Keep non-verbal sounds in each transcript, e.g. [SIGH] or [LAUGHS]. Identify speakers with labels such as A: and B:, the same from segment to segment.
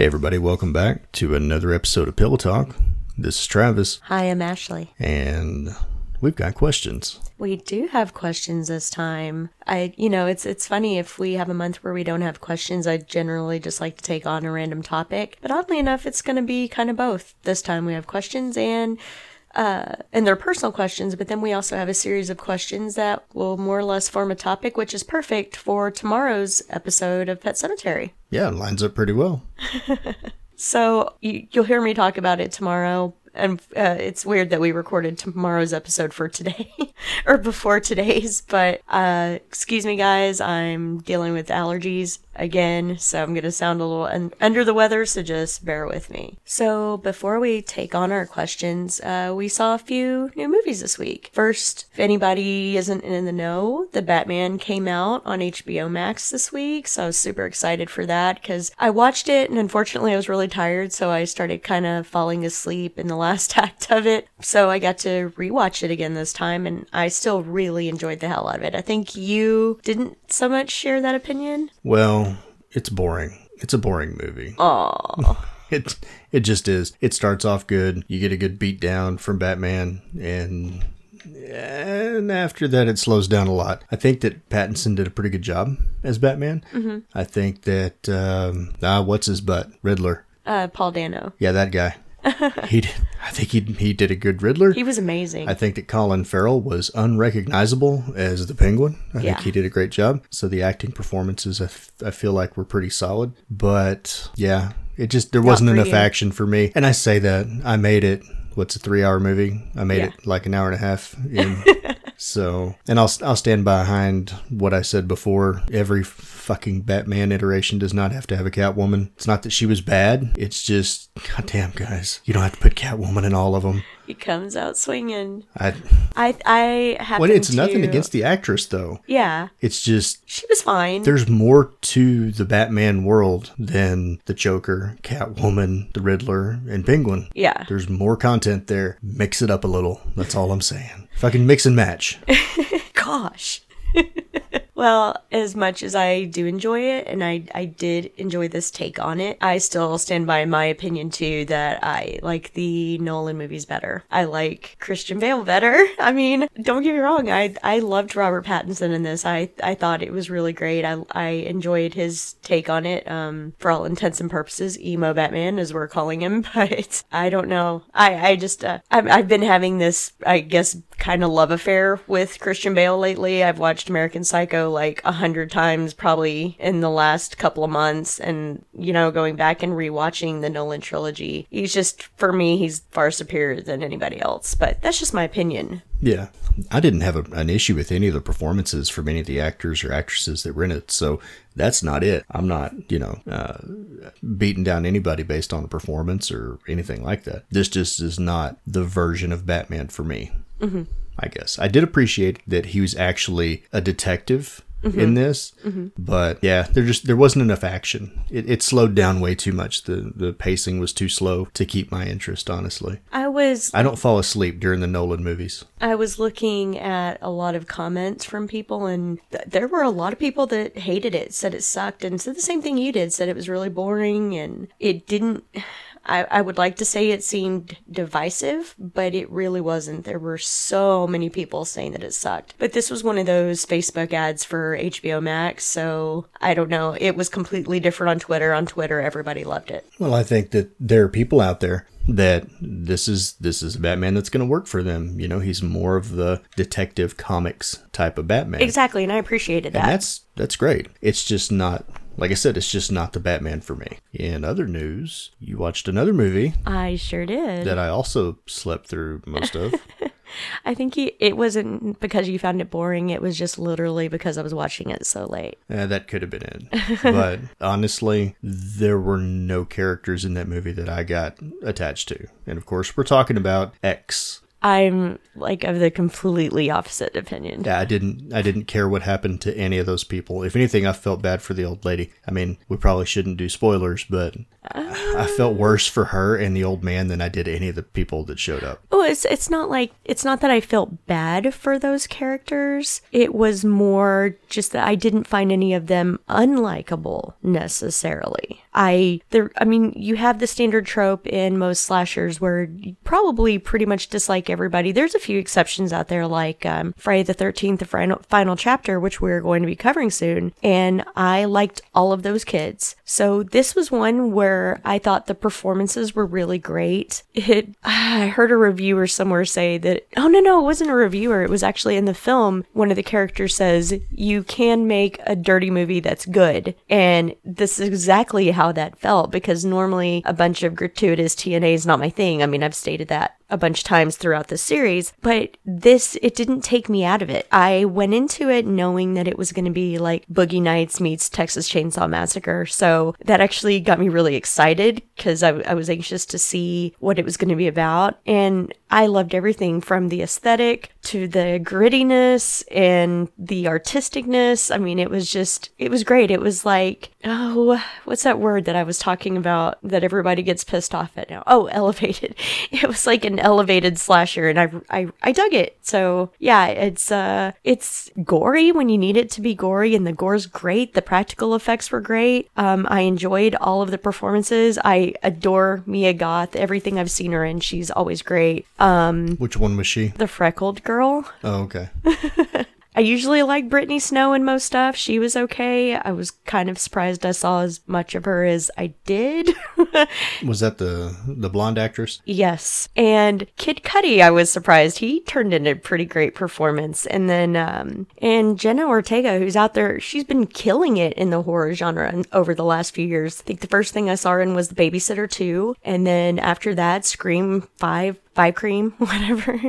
A: Hey, everybody, welcome back to another episode of Pillow Talk. This is Travis,
B: Hi, I'm Ashley.
A: and we've got questions.
B: We do have questions this time. I, you know, it's it's funny if we have a month where we don't have questions. I generally just like to take on a random topic, but oddly enough, it's going to be kind of both. This time we have questions and uh, and they're personal questions, but then we also have a series of questions that will more or less form a topic, which is perfect for tomorrow's episode of Pet Sematary.
A: Yeah, it lines up pretty well. [LAUGHS]
B: So you, you'll hear me talk about it tomorrow. And uh, it's weird that we recorded tomorrow's episode for today [LAUGHS] or before today's, but uh, excuse me, guys. I'm dealing with allergies again, so I'm going to sound a little un- under the weather, so just bear with me. So, before we take on our questions, uh, we saw a few new movies this week. First, if anybody isn't in the know, The Batman came out on HBO Max this week, so I was super excited for that because I watched it and unfortunately I was really tired, so I started kind of falling asleep in the [LAUGHS] last act of it. So, I got to rewatch it again this time, and I still really enjoyed the hell out of it. I think you didn't so much share that opinion.
A: Well, it's boring. It's a boring movie.
B: Oh. [LAUGHS]
A: It it just is. It starts off good. You get a good beat down from Batman, and and after that, it slows down a lot. I think that Pattinson did a pretty good job as Batman. Mm-hmm. I think that um, ah, what's his butt, Riddler.
B: Uh, Paul Dano.
A: Yeah, that guy. [LAUGHS] he, did, I think he he did a good Riddler.
B: He was amazing.
A: I think that Colin Farrell was unrecognizable as the Penguin. I
B: Yeah.
A: think he did a great job. So the acting performances, I, f- I feel like were pretty solid. But yeah, it just there wasn't enough
B: you.
A: action for me. And I say that I made it. What's a three-hour movie? I made
B: Yeah.
A: it like an hour and a half. In. [LAUGHS] so, and I'll I'll stand behind what I said before. Every fucking Batman iteration does not have to have a Catwoman. It's not that she was bad. It's just, goddamn guys, you don't have to put Catwoman in all of them.
B: he comes out swinging.
A: I
B: I I have.
A: well, it's nothing against the actress though.
B: Yeah,
A: It's just
B: she was fine.
A: there's more to the Batman world than the Joker, Catwoman, the Riddler, and Penguin.
B: Yeah.
A: There's more content there. Mix it up a little. That's all I'm saying. Fucking mix and match. [LAUGHS]
B: Gosh. [LAUGHS] well, as much as I do enjoy it, and I, I did enjoy this take on it, I still stand by my opinion too that I like the Nolan movies better. I like Christian Bale better. [LAUGHS] I mean, don't get me wrong, I I loved Robert Pattinson in this. I I thought it was really great. I I enjoyed his take on it. Um, for all intents and purposes, emo Batman as we're calling him, but I don't know. I I just uh, I've I've been having this I guess kind of love affair with Christian Bale lately. I've watched American Psycho like a hundred times probably in the last couple of months and, you know, going back and rewatching the Nolan trilogy. He's just, for me, he's far superior than anybody else, but that's just my opinion.
A: Yeah. I didn't have a, an issue with any of the performances from any of the actors or actresses that were in it. So that's not it. I'm not, you know, uh, beating down anybody based on the performance or anything like that. This just is not the version of Batman for me. Mm-hmm. I guess I did appreciate that he was actually a detective in this, but yeah, there just there wasn't enough action. It, it slowed down way too much. The the pacing was too slow to keep my interest. Honestly,
B: I was
A: I don't fall asleep during the Nolan movies.
B: I was looking at a lot of comments from people, and th- there were a lot of people that hated it, said it sucked, and said the same thing you did, said it was really boring, and it didn't. I, I would like to say it seemed divisive, but it really wasn't. There were so many people saying that it sucked. But this was one of those Facebook ads for HBO Max, so I don't know. It was completely different on Twitter. On Twitter, everybody loved it.
A: Well, I think that there are people out there that this is this is a Batman that's going to work for them. You know, he's more of the detective comics type of Batman.
B: Exactly, and I appreciated
A: And
B: that.
A: that's that's great. It's just not like I said, it's just not the Batman for me. In other news, you watched another movie
B: I sure did.
A: that I also slept through most of. [LAUGHS]
B: I think he, it wasn't because you found it boring. It was just literally because I was watching it so late.
A: Eh, that could have been it. [LAUGHS] But honestly, there were no characters in that movie that I got attached to. And of course, we're talking about X.
B: I'm like of the completely opposite opinion.
A: Yeah, I didn't I didn't care what happened to any of those people. If anything, I felt bad for the old lady. I mean, we probably shouldn't do spoilers, but I felt um. worse for her and the old man than I did any of the people that showed up.
B: Oh, it's it's not like it's not that I felt bad for those characters. It was more just that I didn't find any of them unlikable necessarily. I there I mean, you have the standard trope in most slashers where you probably pretty much dislike everybody. There's a few exceptions out there like um, Friday the 13th, the final, final chapter, which we're going to be covering soon, and I liked all of those kids. So this was one where I thought the performances were really great. It [SIGHS] I heard a reviewer somewhere say that oh no no, it wasn't a reviewer, it was actually in the film one of the characters says you can make a dirty movie that's good. And this is exactly how that felt because normally a bunch of gratuitous TNA is not my thing. I mean, I've stated that a bunch of times throughout the series, but this, it didn't take me out of it. I went into it knowing that it was going to be like Boogie Nights meets Texas Chainsaw Massacre. So that actually got me really excited because I, I was anxious to see what it was going to be about. And I loved everything from the aesthetic to the grittiness and the artisticness. I mean, it was just, it was great. It was like, oh, what's that word that I was talking about that everybody gets pissed off at now? Oh, [LAUGHS] elevated. It was like an elevated slasher and I, I, I dug it. So yeah, it's, uh, it's gory when you need it to be gory and the gore's great. The practical effects were great. Um, I enjoyed all of the performances. I adore Mia Goth. Everything I've seen her in, she's always great. Um,
A: Which one was she?
B: the freckled girl.
A: Oh, okay. [LAUGHS]
B: I usually like Brittany Snow in most stuff. She was okay. I was kind of surprised I saw as much of her as I did. [LAUGHS]
A: Was that the the blonde actress?
B: yes. And Kid Cudi, I was surprised. He turned in a pretty great performance. And then, um, and Jenna Ortega, who's out there, she's been killing it in the horror genre over the last few years. I think the first thing I saw her in was The Babysitter 2. And then after that, Scream 5 Five Cream, [LAUGHS] whatever.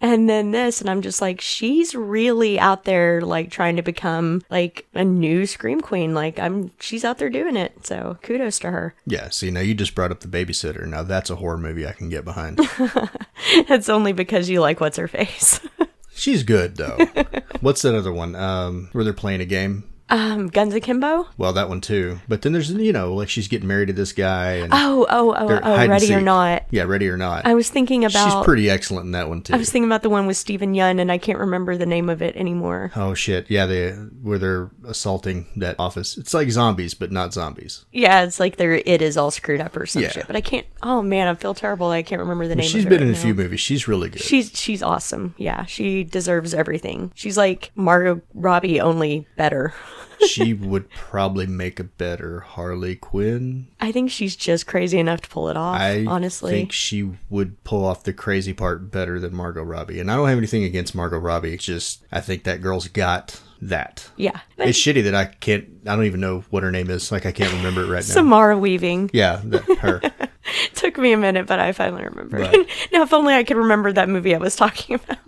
B: And then this, and I'm just like, she's really out there, like trying to become like a new Scream Queen. Like, I'm, she's out there doing it. So kudos to her.
A: Yeah. See, now you just brought up the babysitter. Now that's a horror movie I can get behind. [LAUGHS]
B: It's only because you like what's her face. [LAUGHS]
A: She's good though. What's that other one? Um, where they're playing a game.
B: Um, Guns Akimbo?
A: Well, that one too. But then there's you know like she's getting married to this guy and
B: Oh, oh, oh, oh, Ready or. Not.
A: Yeah, ready or not.
B: I was thinking about.
A: she's pretty excellent in that one too.
B: I was thinking about the one with Steven Yeun, and I can't remember the name of it anymore.
A: Oh shit! Yeah, they where they're assaulting that office. It's like zombies, but not zombies.
B: Yeah, it's like there it is all screwed up or some
A: Yeah.
B: shit. But I can't. Oh man, I feel terrible. I can't remember the name.
A: She's
B: of it She's
A: been
B: right
A: in a few movies. She's really good.
B: She's she's awesome. Yeah, she deserves everything. She's like Margot Robbie, only better. [LAUGHS]
A: she would probably make a better Harley Quinn.
B: I think she's just crazy enough to pull it off.
A: I
B: honestly,
A: think she would pull off the crazy part better than Margot Robbie. And I don't have anything against Margot Robbie. It's just I think that girl's got that.
B: yeah.
A: It's shitty that I can't. I don't even know what her name is. Like I can't remember it right now.
B: Samara Weaving
A: yeah, that, her. [LAUGHS]
B: took me a minute, but I finally remembered.
A: Right. [LAUGHS]
B: now, if only I could remember that movie I was talking [LAUGHS] about.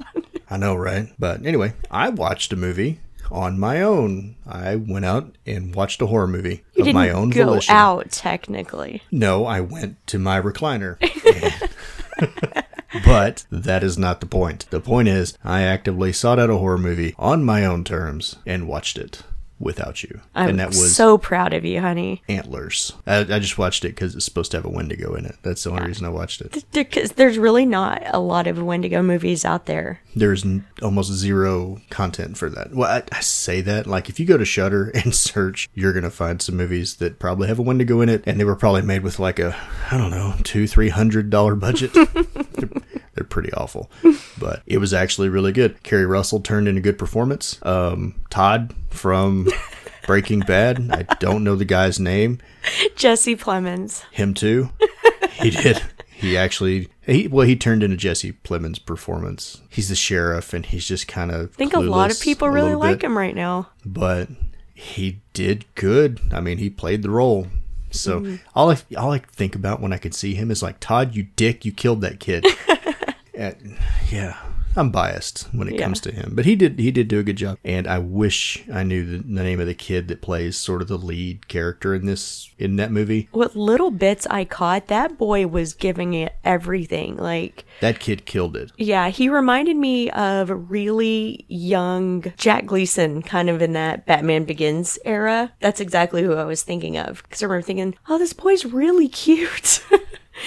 A: I know, right? But anyway, I watched a movie on my own. I went out and watched a horror movie
B: You
A: of my own
B: go
A: volition.
B: out technically.
A: No, I went to my recliner. [LAUGHS] [LAUGHS] but that is not the point. The point is, I actively sought out a horror movie on my own terms and watched it without you.
B: I'm
A: and that was
B: so proud of you, honey.
A: Antlers. I, I just watched it because it's supposed to have a Wendigo in it. That's the only reason I watched it.
B: Because there's really not a lot of Wendigo movies out there.
A: There's n- almost zero content for that. Well, I, I say that like if you go to Shudder [LAUGHS] and search, you're gonna find some movies that probably have a Wendigo in it, and they were probably made with like a I don't know two three hundred dollar budget. [LAUGHS] they're, pretty awful, [LAUGHS] but it was actually really good. Keri Russell turned in a good performance. Um, Todd from [LAUGHS] Breaking Bad. I don't know the guy's name.
B: Jesse Plemons.
A: Him too. He [LAUGHS] did. He actually, he well, he turned into Jesse Plemons' performance. He's the sheriff, and he's just kind of.
B: I think a lot of people really like him right now.
A: but he did good. I mean, he played the role. So
B: Mm-hmm.
A: all I all I think about when I could see him is like Todd, you dick, you killed that kid. And, yeah, I'm biased when it
B: Yeah.
A: comes to him, but he did he did do a good job. And I wish I knew the, the name of the kid that plays sort of the lead character in this in that movie.
B: What little bits I caught, that boy was giving it everything. Like,
A: That kid killed it.
B: yeah, he reminded me of a really young Jack Gleeson, kind of in that Batman Begins era. That's exactly who I was thinking of. Because I remember thinking, oh, this boy's really [LAUGHS] cute.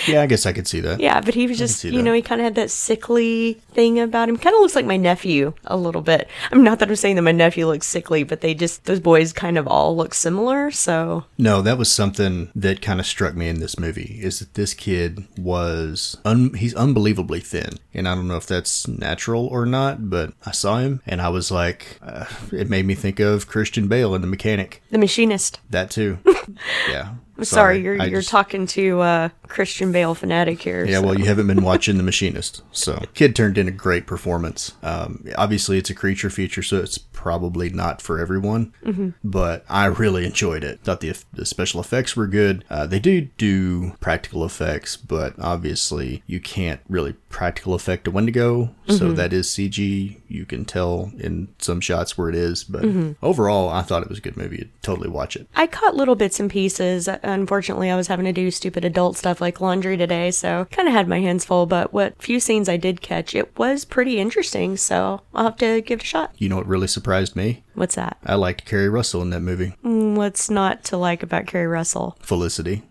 A: Yeah, I guess I could see that.
B: Yeah, but he was just, you
A: that.
B: know, he kind of had that sickly thing about him. Kind of looks like my nephew a little bit. I'm not that I'm saying that my nephew looks sickly, but they just, those boys kind of all look similar. So,
A: No, that was something that kind of struck me in this movie is that this kid was un- he's unbelievably thin, and I don't know if that's natural or not, but I saw him and I was like, uh, it made me think of Christian Bale in The Mechanic.
B: the machinist.
A: That too. [LAUGHS] yeah.
B: I'm sorry, you're,
A: I
B: you're
A: just-
B: talking to uh, Christian Bale fanatic here.
A: Yeah,
B: so.
A: well, you haven't been [LAUGHS] watching The Machinist. So, kid turned in a great performance. Um, obviously, it's a creature feature, so it's probably not for everyone.
B: Mm-hmm.
A: But I really enjoyed it. Thought the, the special effects were good. Uh, they do do practical effects, but obviously, you can't really practical effect a Wendigo. So,
B: Mm-hmm.
A: that is CG. You can tell in some shots where it is. But
B: Mm-hmm.
A: overall, I thought it was a good movie. I'd totally watch it.
B: I caught little bits and pieces. Unfortunately, I was having to do stupid adult stuff like laundry today, so kind of had my hands full. But what few scenes I did catch, it was pretty interesting. So I'll have to give it a shot.
A: You know what really surprised me?
B: What's that?
A: I liked Keri Russell in that movie.
B: Mm, What's not to like about Keri Russell? [LAUGHS]
A: Felicity.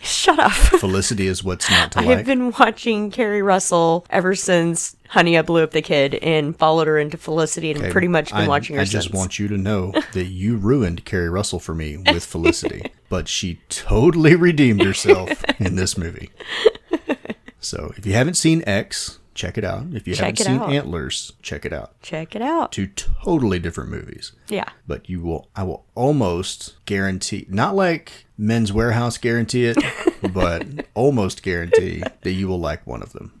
B: Shut up. [LAUGHS]
A: Felicity is what's not to like.
B: I've been watching Keri Russell ever since Honey, I Blew Up the Kid and followed her into Felicity and pretty much been
A: I,
B: watching her since.
A: I
B: since.
A: just want you to know [LAUGHS] that you ruined Keri Russell for me with Felicity, [LAUGHS] but she totally redeemed herself in this movie. [LAUGHS] So if you haven't seen X, check it out. If you
B: Check
A: haven't seen
B: out.
A: Antlers, check it out.
B: Check it out.
A: Two totally different movies.
B: Yeah.
A: But you will I will almost guarantee not like Men's Wearhouse guarantee it, but almost guarantee that you will like one of them.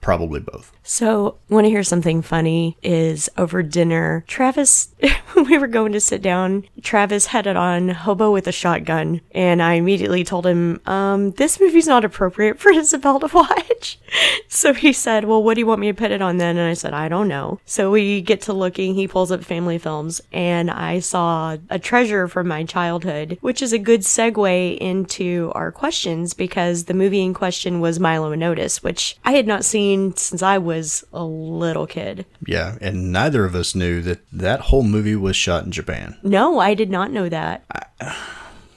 A: Probably both.
B: So, want to hear something funny? Is over dinner, Travis, [LAUGHS] when we were going to sit down, Travis had it on Hobo with a Shotgun, and I immediately told him, um, this movie's not appropriate for [LAUGHS] Isabel to watch. [LAUGHS] So he said, Well, what do you want me to put it on then? And I said, I don't know. So we get to looking, he pulls up family films, and I saw a treasure from my childhood, which is a good segue into our questions because the movie in question was Milo and Otis, which I had not seen since I was a little kid.
A: Yeah, and neither of us knew that that whole movie was shot in Japan.
B: No, I did not know that.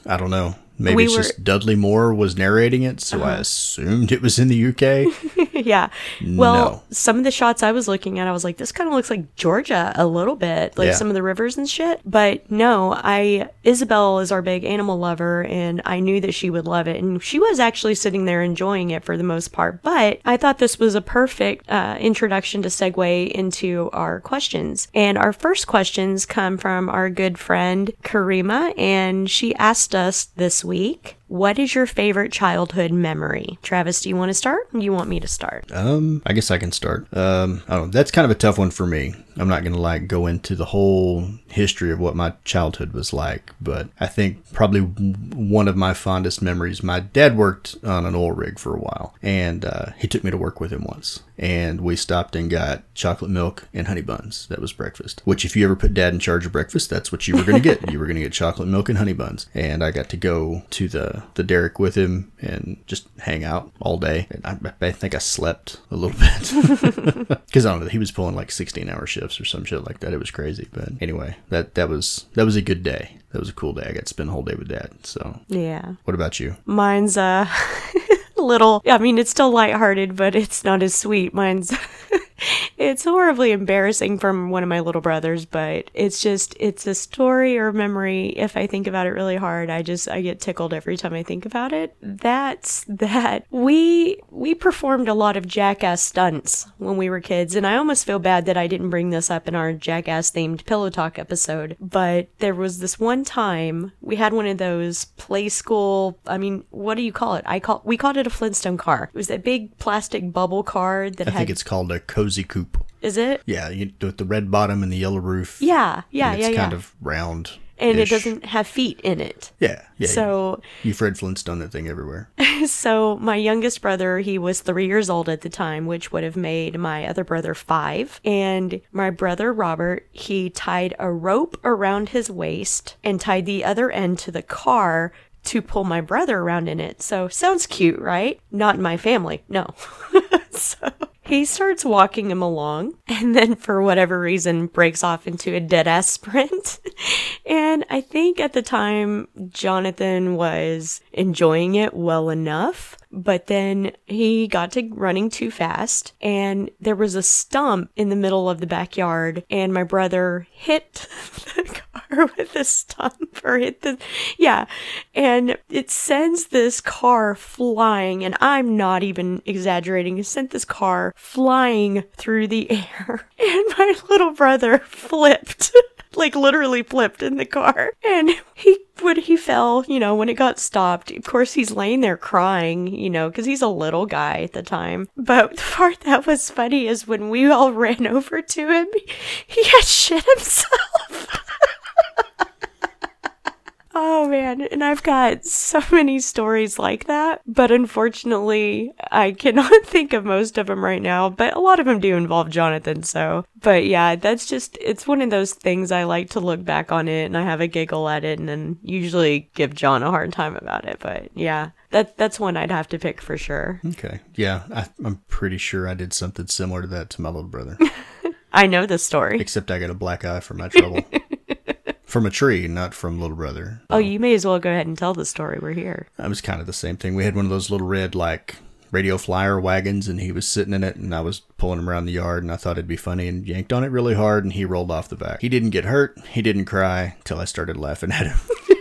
A: I don't know. Maybe
B: We
A: it's
B: were- Uh-huh.
A: just Dudley Moore was narrating it, so I assumed it was in the UK. [LAUGHS]
B: yeah. Well,
A: No.
B: some of the shots I was looking at, I was like, this kind of looks like Georgia a little bit, like
A: Yeah.
B: some of the rivers and shit. But no, I, Isabel is our big animal lover, and I knew that she would love it. And she was actually sitting there enjoying it for the most part. But I thought this was a perfect uh, introduction to segue into our questions. And our first questions come from our good friend Karima, and she asked us this week. What is your favorite childhood memory? Travis, do you want to start? You want me to start?
A: Um, I guess I can start. Um, I don't know. That's kind of a tough one for me. I'm not gonna like go into the whole history of what my childhood was like, but I think probably one of my fondest memories. My dad worked on an oil rig for a while, and uh, he took me to work with him once, and we stopped and got chocolate milk and honey buns. That was breakfast. Which, if you ever put dad in charge of breakfast, that's what you were gonna get. [LAUGHS] you were gonna get chocolate milk and honey buns, and I got to go to the the derrick with him and just hang out all day. I, I think I slept a little [LAUGHS] bit [LAUGHS] because I don't know. He was pulling like 16 hour shifts or some shit like that. It was crazy. But anyway, that that was that was a good day. That was a cool day. I got to spend the whole day with dad. So,
B: Yeah.
A: what about you?
B: Mine's uh, a [LAUGHS] little, I mean, it's still lighthearted, but it's not as sweet. Mine's. It's horribly embarrassing from one of my little brothers, but it's just it's a story or memory. If I think about it really hard, I just I get tickled every time I think about it. That's that we we performed a lot of jackass stunts when we were kids, and I almost feel bad that I didn't bring this up in our jackass themed pillow talk episode. But there was this one time we had one of those play school. I mean, what do you call it? I call we called it a Flintstone car. It was that big plastic bubble car that
A: I
B: had.
A: think it's called a cozy coupe.
B: is it?
A: Yeah, you, with the red bottom and the yellow roof.
B: Yeah, yeah, yeah,
A: it's
B: yeah.
A: kind of round.
B: and it doesn't have feet in it.
A: Yeah, yeah.
B: So,
A: you Fred Flintstone that thing everywhere. [LAUGHS]
B: so my youngest brother, he was three years old at the time, which would have made my other brother five. And my brother Robert, he tied a rope around his waist and tied the other end to the car to pull my brother around in it. So sounds cute, right? Not in my family, no. [LAUGHS] so he starts walking him along and then for whatever reason breaks off into a dead ass sprint. [LAUGHS] and I think at the time Jonathan was enjoying it well enough, but then he got to running too fast and there was a stump in the middle of the backyard and my brother hit [LAUGHS] the car with the stump or hit the yeah. And it sends this car flying and I'm not even exaggerating. It sent this car flying through the air [LAUGHS] and my little brother flipped [LAUGHS] like literally flipped in the car. [LAUGHS] And he when he fell you know when it got stopped. Of course he's laying there crying you know because he's a little guy at the time. But the part that was funny is when we all [LAUGHS] ran over to him he had shit himself [LAUGHS] Oh man, and I've got so [LAUGHS] many stories like that, but unfortunately, I cannot [LAUGHS] think of most of them right now, but a lot of them do involve Jonathan, so. But yeah, that's just, it's one of those things I like to look back on it and I have a giggle at it and then usually give John a hard time about it, but yeah. That, that's one I'd have to pick for sure.
A: Okay. Yeah, I, I'm pretty sure I did something similar to that to my little brother. [LAUGHS]
B: I know the story.
A: Except I got a black eye for my trouble. From a tree, not from little brother.
B: Oh, um, you may as well go ahead and tell the story. We're here.
A: It was kind of the same thing. We had one of those little red, like, radio flyer wagons, and he was sitting in it, and I was pulling him around the yard, and I thought it'd be funny, and yanked on it really hard, and he rolled off the back. He didn't get hurt. He didn't cry till I started laughing at him. [LAUGHS]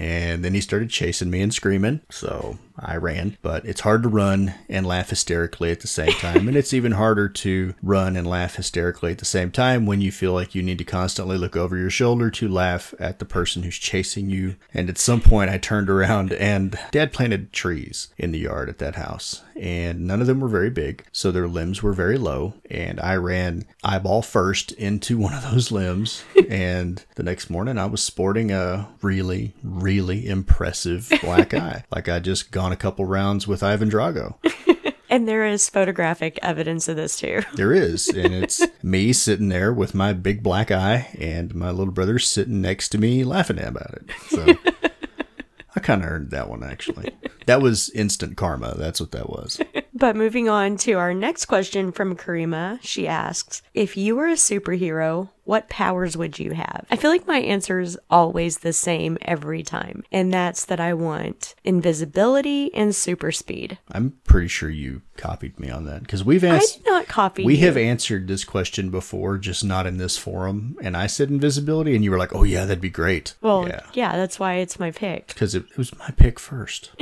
A: and then he started chasing me and screaming. So I ran, but it's hard to run and laugh hysterically at the same time. and it's even harder to run and laugh hysterically at the same time when you feel like you need to constantly look over your shoulder to laugh at the person who's chasing you. And at some point, I turned around and dad planted trees in the yard at that house, and none of them were very big, so their limbs were very low. And I ran eyeball first into [LAUGHS] one of those limbs. and the next morning, I was sporting a really, really impressive [LAUGHS] black eye. Like I just gone a couple rounds with Ivan Drago. [LAUGHS]
B: And there is photographic evidence of this too. [LAUGHS]
A: There is, and it's me sitting there with my big black eye, and my little brother sitting next to me laughing about it. So I kind of earned that one actually. That was instant karma. That's what that was.
B: But moving on to our next question from Karima, she asks If you were a superhero, what powers would you have? I feel like my answer is always the same every time, and that's that I want invisibility and super speed.
A: I'm pretty sure you copied me on that because we've
B: I did not copy
A: We
B: you.
A: have answered this question before, just not in this forum. And I said invisibility, and you were like, "Oh yeah, that'd be great."
B: Well,
A: yeah,
B: yeah, that's why it's my pick.
A: because it, it was my pick first. [LAUGHS]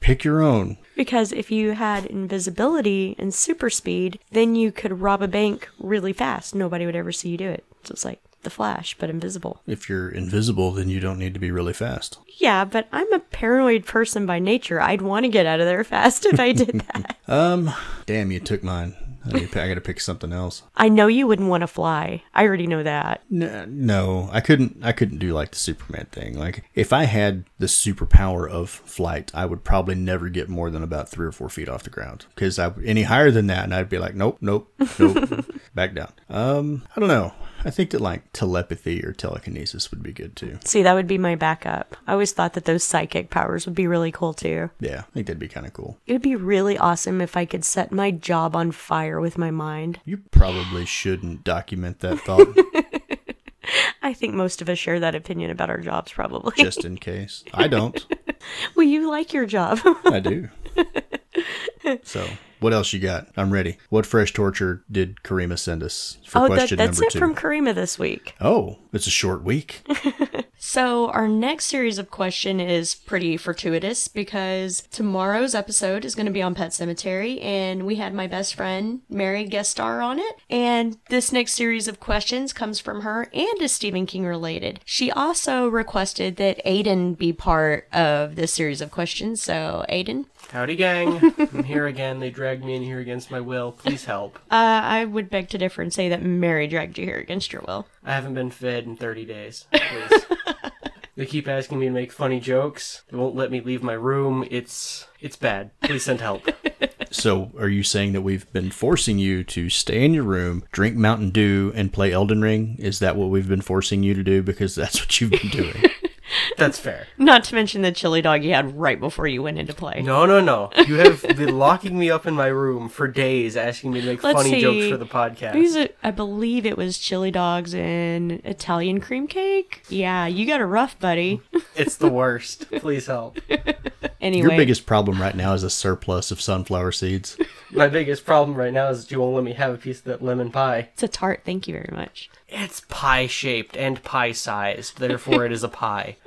A: Pick your own.
B: Because if you had invisibility and super speed, then you could rob a bank really fast. Nobody would ever see you do it. So it's like the Flash, but invisible.
A: If you're invisible, then you don't need to be really fast.
B: Yeah, but I'm a paranoid person by nature. I'd want to get out of there [LAUGHS] fast if I did [LAUGHS] that.
A: Um, damn, you took mine. I, need I got to pick something else.
B: I know you wouldn't want to fly. I already know that.
A: No, no, I couldn't. I couldn't do like the Superman thing. Like if I had the superpower of flight, I would probably never get more than about three or four feet off the ground. Because I any higher than that, and I'd be like, nope, nope, nope, [LAUGHS] back down. Um, I don't know. I think that like telepathy or telekinesis would be good too.
B: See, that would be my backup. I always thought that those psychic powers would be really cool too.
A: Yeah, I think that'd be kind of cool.
B: It would be really awesome if I could set my job on fire with my mind.
A: You probably shouldn't document that thought [LAUGHS]
B: I think most of us share that opinion about our jobs, probably.
A: just in case. I don't. [LAUGHS]
B: well, you like your job.
A: I do. [LAUGHS] So, what else you got? I'm ready. What fresh torture did Karima send us for
B: oh, that,
A: question
B: that's
A: number
B: it from Karima this week.
A: oh, it's a short week. [LAUGHS]
B: So, our next series of question is pretty fortuitous because tomorrow's episode is going to be on Pet Sematary, and we had my best friend Mary guest star on it. And this next series of questions comes from her and is Stephen King related. She also requested that Aiden be part of this series of questions. So, Aiden,
C: Howdy, gang. [LAUGHS] I'm here again. They dragged me in here against my will. Please help.
B: uh, I would beg to differ and say that Mary dragged you here against your will.
C: I haven't been fed in 30 days. [LAUGHS] Please. They keep asking me to make funny jokes. They won't let me leave my room. It's it's bad. Please send help. [LAUGHS]
A: So, are you saying that we've been forcing you to stay in your room, drink Mountain Dew, and play Elden Ring? Is that what we've been forcing you to do? Because that's what you've been doing. [LAUGHS]
C: That's fair. [LAUGHS]
B: Not to mention the chili dog you had right before you went into play.
C: No, no, no. You have been locking me up in my room for days, asking me to make
B: Let's
C: funny
B: see.
C: jokes for the podcast.
B: These are, I believe it was chili dogs and Italian cream cake. Yeah, you got a rough, buddy. [LAUGHS]
C: It's the worst. Please help. [LAUGHS]
B: Anyway,
A: Your biggest problem right now is a surplus of sunflower seeds.
C: My biggest problem right now is that you won't let me have a piece of that lemon pie.
B: it's a tart. Thank you very much.
C: It's pie shaped and pie sized, therefore it is a pie. [LAUGHS]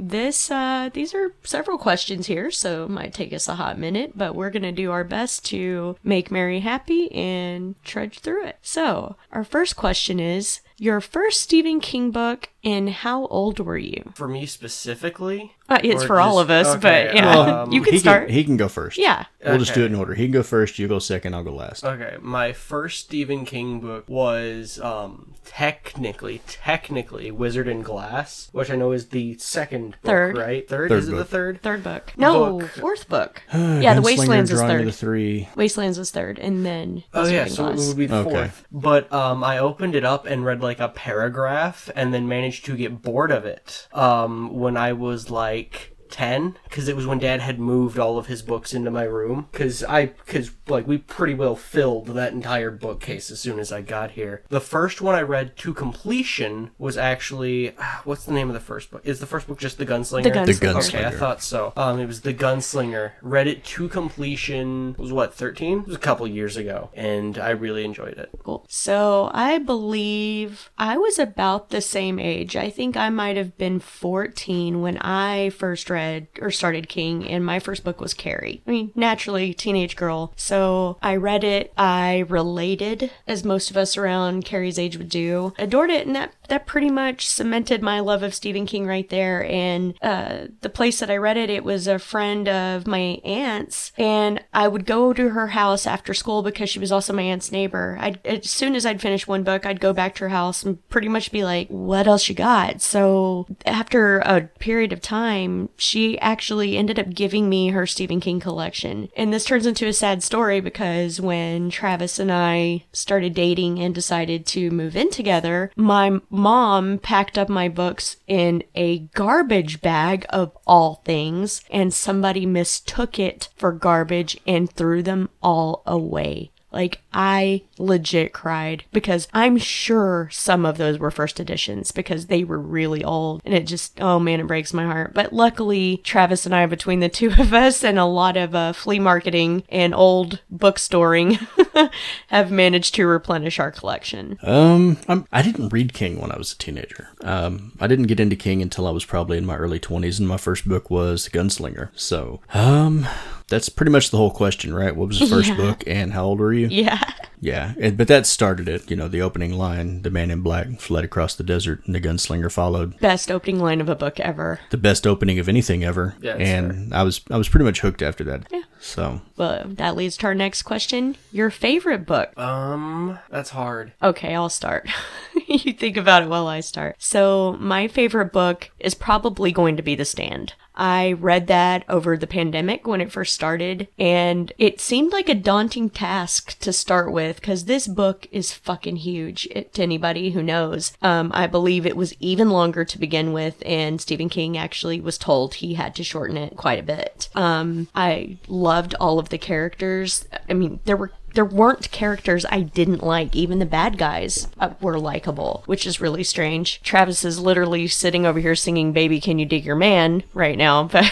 B: This, uh, these are several questions here, so it might take us a hot minute, but we're gonna do our best to make Mary happy and trudge through it. So, our first question is your first Stephen King book, and how old were you?
C: For me specifically,
B: Uh, it's
C: Or
B: for all of us,
C: okay,
B: but yeah,
C: um, [LAUGHS]
B: you can
A: he
B: start.
A: Can, he can go first.
B: yeah.
A: We'll just do it in order. He can go first, you go second, I'll go last.
C: Okay, my first Stephen King book was um technically technically Wizard and Glass, which I know is the second book,
B: Third.
C: right? Third,
A: Third
C: is it the third?
B: Third book. No,
C: Book.
B: fourth book. [SIGHS] yeah, the Wastelands is
A: Drawing of
B: third.
A: the three.
B: Wastelands is third, and then
C: Oh
B: Wizard
C: yeah,
B: in
C: so it would be the
A: Okay.
C: fourth. But um, I opened it up and read like a paragraph, and then managed to get bored of it. Um, when I was like. 10 because it was when dad had moved all of his books into my room. Because i because like we pretty well filled that entire bookcase as soon as i got here. The first one i read to completion was actually what's the name of the first book? Is the first book just the gunslinger?
B: The Gunslinger.
A: The
C: okay i thought so. Um it was the gunslinger. Read it to completion it was what 13 it was a couple years ago and i really enjoyed it.
B: Cool. So I believe I was about the same age. I think I might have been 14 when I first read or started King, and my first book was Carrie. I mean, naturally, teenage girl. So I read it. I related, as most of us around Carrie's age would do. Adored it, and that that pretty much cemented my love of Stephen King right there. And uh, the place that I read it, it was a friend of my aunt's, and I would go to her house after school because she was also my aunt's neighbor. I'd, as soon as I'd finish one book, I'd go back to her house and pretty much be like, "What else you got?" So after a period of time, she actually ended up giving me her Stephen King collection, and this turns into a sad story because when Travis and I started dating and decided to move in together, my mom packed up my books in a garbage bag of all things, and somebody mistook it for garbage and threw them all away. Like, I legit cried because I'm sure some of those were first editions because they were really old and it just, oh man, it breaks my heart. But luckily, Travis and I, between the two [LAUGHS] of us and a lot of uh, flea marketing and old bookstoring, [LAUGHS] have managed to replenish our collection.
A: Um, I'm, I didn't read King when I was a teenager. Um, I didn't get into King until I was probably in my early 20s, and my first book was Gunslinger. So, um, that's pretty much the whole question, right? What was the first
B: Yeah.
A: book, and how old were you?
B: Yeah.
A: Yeah, and, but that started it. You know, the opening line, "The man in black fled across the desert, and the gunslinger followed."
B: Best opening line of a book ever.
A: The best opening of anything ever,
C: Yeah, that's
A: and I was I was pretty much hooked after that. Yeah. So
B: Well, that leads to our next question. Your favorite book?
C: um that's hard
B: Okay, I'll start. [LAUGHS] you think about it while I start. So, my favorite book is probably going to be The Stand. I read that over the pandemic when it first started, and it seemed like a daunting task to start with because this book is fucking huge it, to anybody who knows. Um, I believe it was even longer to begin with, and Stephen King actually was told he had to shorten it quite a bit. Um, I loved all of the characters. I mean, there were there weren't characters I didn't like. Even the bad guys uh, were likable, which is really strange. Travis is literally sitting over here singing Baby Can You Dig Your Man right now, [LAUGHS] but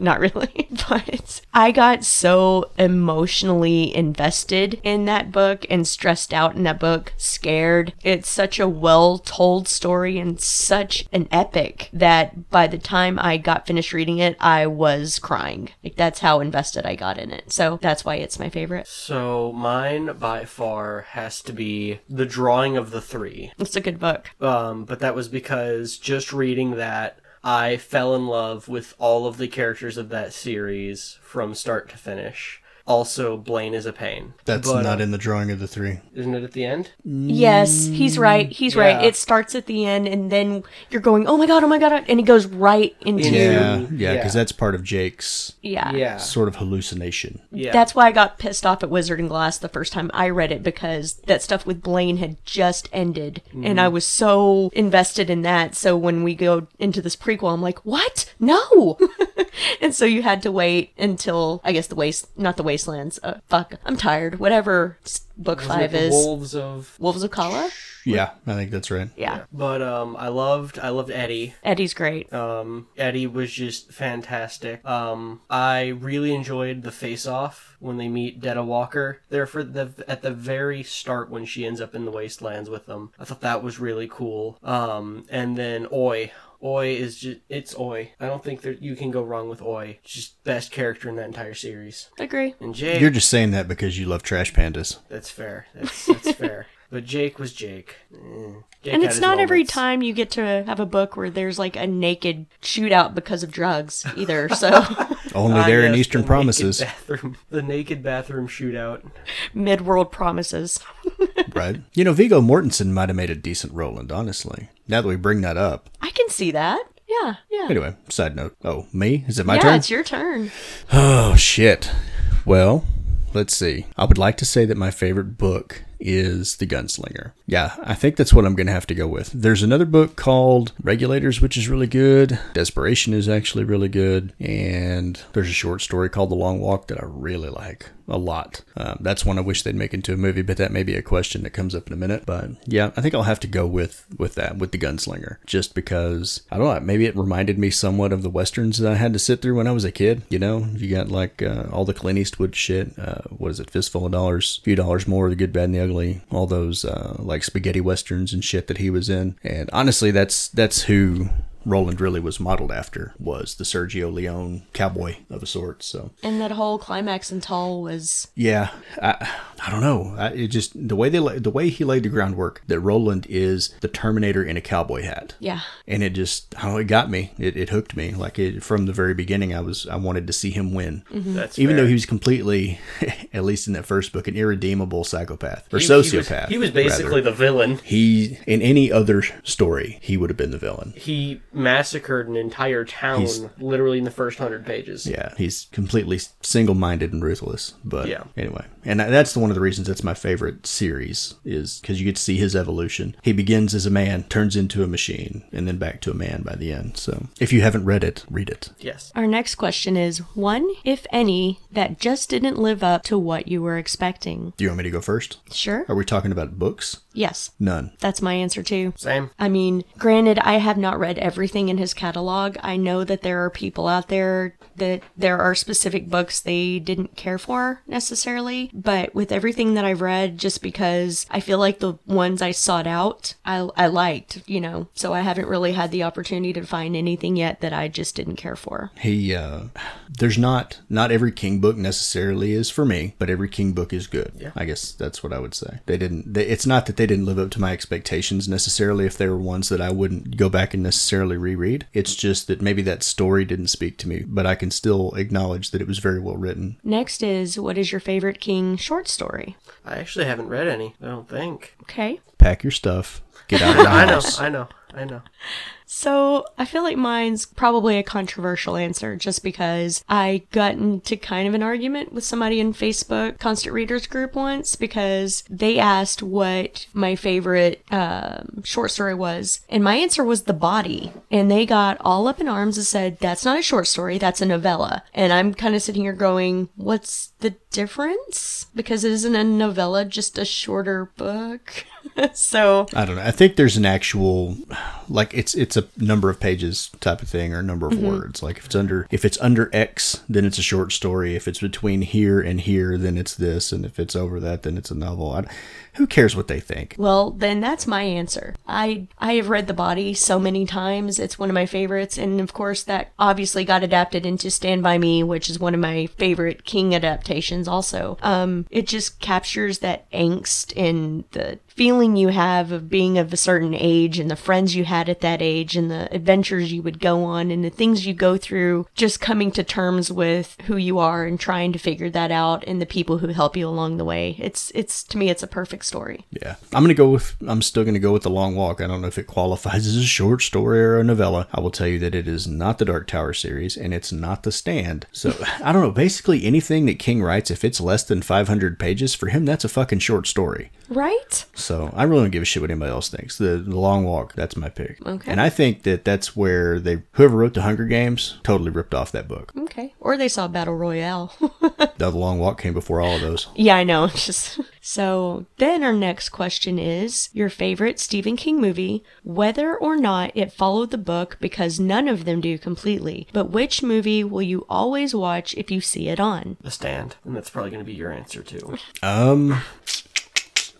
B: not really. [LAUGHS] But I got so emotionally invested in that book and stressed out in that book, scared. It's such a well told story and such an epic that by the time I got finished reading it, I was crying. Like, that's how invested I got in it. So that's why it's my favorite.
C: so mine by far has to be the drawing of the three
B: It's a good book.
C: um but that was because just reading that i fell in love with all of the characters of that series from start to finish also blaine is a pain
A: that's
C: But,
A: not
C: uh,
A: in the drawing of the three.
C: isn't it at the end
B: Yes, he's right. He's right. It starts at the end, and then you're going, "Oh my god, oh my god," and he goes right into
C: Into-
A: Yeah,
C: Yeah.
A: yeah, because that's part of Jake's
B: yeah.
C: yeah
A: sort of hallucination.
C: yeah
B: That's why I got pissed off at Wizard and Glass the first time I read it because that stuff with Blaine had just ended and I was so invested in that. So when we go into this prequel, I'm like, what? No! [LAUGHS] and so you had to wait until, I guess, the waste, not the Wastelands. Uh, fuck, I'm tired. Whatever book
C: Was it
B: five
C: the
B: is.
C: Wolves of
B: Wolves of Calla.
A: Yeah, I think that's right.
B: Yeah.
C: But um, I loved I loved Eddie.
B: Eddie's great.
C: Um, Eddie was just fantastic. Um, I really enjoyed the face off when they meet Detta Walker there for the at the very start when she ends up in the wastelands with them. I thought that was really cool. Um, and then Oy. Oy is just it's Oy. I don't think that you can go wrong with Oy. It's just best character in that entire series.
B: Agree.
C: And Jake,
A: You're just saying that because you love trash pandas.
C: that's fair. That's that's [LAUGHS] fair. But Jake was Jake. Eh. Jake
B: And
C: had
B: it's
C: his
B: not every
C: moments.
B: time you get to have a book where there's like a naked shootout because of drugs either. So [LAUGHS]
A: Only
C: Ah,
A: there in
C: yes,
A: Eastern
C: the naked
A: Promises,
C: Bathroom, the naked bathroom shootout.
B: mid-world promises.
A: right? You know, Viggo Mortensen might have made a decent Roland, honestly. Now that we bring that up.
B: I can see that. Yeah, yeah.
A: Anyway, side note. Oh, me? Is it my
B: yeah,
A: turn?
B: Yeah, it's your turn.
A: Oh, shit. Well, let's see. I would like to say that my favorite book is The Gunslinger. Yeah, I think that's what I'm going to have to go with. There's another book called Regulators, which is really good. Desperation is actually really good. And there's a short story called The Long Walk that I really like a lot. Um, that's one I wish they'd make into a movie, but that may be a question that comes up in a minute. But yeah, I think I'll have to go with with that with the Gunslinger, just because I don't know. Maybe it reminded me somewhat of the westerns that I had to sit through when I was a kid. You know, you got like uh, all the Clint Eastwood shit. Uh, what is it? Fistful of Dollars, a Few Dollars More, The Good, Bad, and the Ugly. All those uh, like spaghetti westerns and shit that he was in. And honestly, that's that's who. Roland really was modeled after was the Sergio Leone cowboy of a sort. So
B: And that whole climax in Tull was
A: yeah, I, I don't know. I, it just the way they la- the way he laid the groundwork that Roland is the Terminator in a cowboy hat,
B: yeah.
A: and it just I don't know, it got me. It, it hooked me. Like it, from the very beginning, I was I wanted to see him win, mm-hmm.
C: That's
A: even
C: fair.
A: though he was completely, [LAUGHS] at least in that first book, an irredeemable psychopath or
C: He- he was-
A: sociopath.
C: He was, basically
A: rather.
C: the villain.
A: he in any other story he would have been the villain.
C: He massacred an entire town
A: He's-
C: literally in the first hundred pages.
A: Yeah, he's completely single-minded and ruthless. But
C: Yeah.
A: anyway, and that's one of the reasons that's my favorite series is because you get to see his evolution. He begins as a man, turns into a machine, and then back to a man by the end. So if you haven't read it, read it.
C: Yes.
B: Our next question is one, if any, that just didn't live up to what you were expecting.
A: Do you want me to go first?
B: Sure.
A: Are we talking about books?
B: Yes.
A: None.
B: That's my answer too.
C: Same.
B: I mean, granted, I have not read everything in his catalog. I know that there are people out there that there are specific books they didn't care for necessarily, but with everything that I've read, just because I feel like the ones I sought out, I, I liked, you know, so I haven't really had the opportunity to find anything yet that I just didn't care for.
A: He, uh, there's not, not every King book necessarily is for me, but every King book is good.
C: Yeah.
A: I guess that's what I would say. They didn't, they, it's not that they didn't live up to my expectations necessarily if they were ones that I wouldn't go back and necessarily reread. It's just that maybe that story didn't speak to me, but I can still acknowledge that it was very well written.
B: Next is what is your favorite King short story?
C: I actually haven't read any. I don't think.
B: Okay.
A: Pack your stuff, get out of the [LAUGHS]
C: I know. I know. I know.
B: So I feel like mine's probably a controversial answer just because I got into kind of an argument with somebody in Facebook Constant Readers group once because they asked what my favorite um, short story was. And my answer was The Body. And they got all up in arms and said, that's not a short story, that's a novella. And I'm kind of sitting here going, what's the difference? Because isn't a novella just a shorter book? [LAUGHS] [LAUGHS] so
A: I don't know. I think there's an actual, like it's it's a number of pages type of thing or a number of words. Like if it's under if it's under X, then it's a short story. If it's between here and here, then it's this, and if it's over that, then it's a novel. I, who cares what they think?
B: Well, then that's my answer. I I have read The Body so many times. It's one of my favorites and of course that obviously got adapted into Stand by Me, which is one of my favorite King adaptations also. Um it just captures that angst and the feeling you have of being of a certain age and the friends you had at that age and the adventures you would go on and the things you go through just coming to terms with who you are and trying to figure that out and the people who help you along the way. It's it's to me it's a perfect story.
A: Yeah, I'm gonna go with. I'm still gonna go with the Long Walk. I don't know if it qualifies as a short story or a novella. I will tell you that it is not the Dark Tower series, and it's not the Stand. So [LAUGHS] I don't know. Basically, anything that King writes, if it's less than 500 pages, for him that's a fucking short story.
B: Right?
A: So I really don't give a shit what anybody else thinks. The, the Long Walk, that's my pick. Remake.
B: Okay.
A: And I think that that's where they whoever wrote the Hunger Games totally ripped off that book.
B: Okay. Or they saw Battle Royale. [LAUGHS]
A: The Long Walk came before all of those.
B: yeah, I know. [LAUGHS] Just so then our next question is your favorite Stephen King movie, whether or not it followed the book because none of them do completely. But which movie will you always watch if you see it on?
C: The Stand, and that's probably going to be your answer too.
A: Um,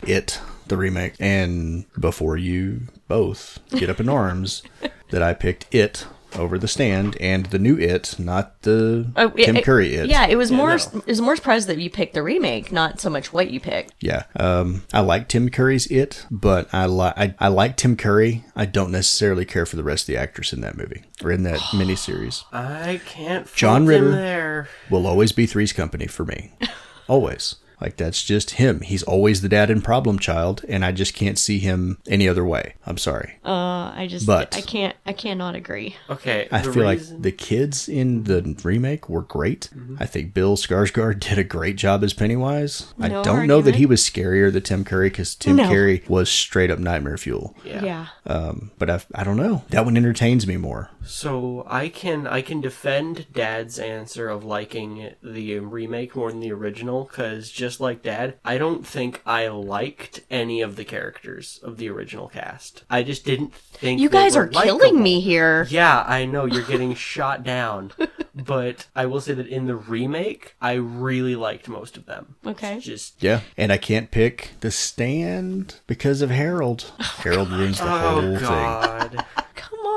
A: it the remake, and before you both get up in arms, [LAUGHS] that I picked it over the stand and the new it, not the
B: Oh, it-
A: Tim
B: it-
A: Curry it.
B: Yeah, it was more.
C: no.
B: It was more surprised that you picked the remake, not so much what you picked.
A: Yeah. Um, I like Tim Curry's It, but I like I, I like Tim Curry. I don't necessarily care for the rest of the actors in that movie or in that [GASPS] miniseries.
C: I can't.
A: John Ritter.
C: there.
A: Will always be Three's Company for me. [LAUGHS] always. Like that's just him. He's always the dad and problem child, and I just can't see him any other way. I'm sorry.
B: Uh, I just,
A: But-
B: I can't, I cannot agree.
C: Okay,
A: I feel
C: reason-
A: like the kids in the remake were great.
C: Mm-hmm.
A: I think Bill Skarsgård [LAUGHS] did a great job as Pennywise. I don't know that he was scarier than Tim Curry because Tim
B: No.
A: Curry was straight up nightmare fuel.
C: yeah.
B: Yeah.
A: Um, but I, I don't know. That one entertains me more.
C: So I can I can defend Dad's answer of liking the remake more than the original because just like Dad, I don't think I liked any of the characters of the original cast. I just didn't think
B: You guys
C: were
B: are killing me here.
C: Yeah, I know you're [LAUGHS] getting shot down, but I will say that in the remake, I really liked most of them.
B: Okay.
C: It's just
A: Yeah. And I can't pick The Stand because of Harold. Oh, Harold ruins the oh, whole
C: oh
A: thing.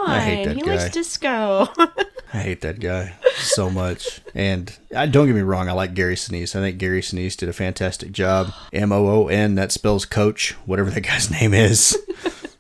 B: On,
A: I hate that
B: he
A: guy.
B: likes disco. [LAUGHS]
A: I hate that guy so much. And I, don't get me wrong, I like Gary Sinise. I think Gary Sinise did a fantastic job. M O O N, that spells coach, whatever that guy's [LAUGHS] name is.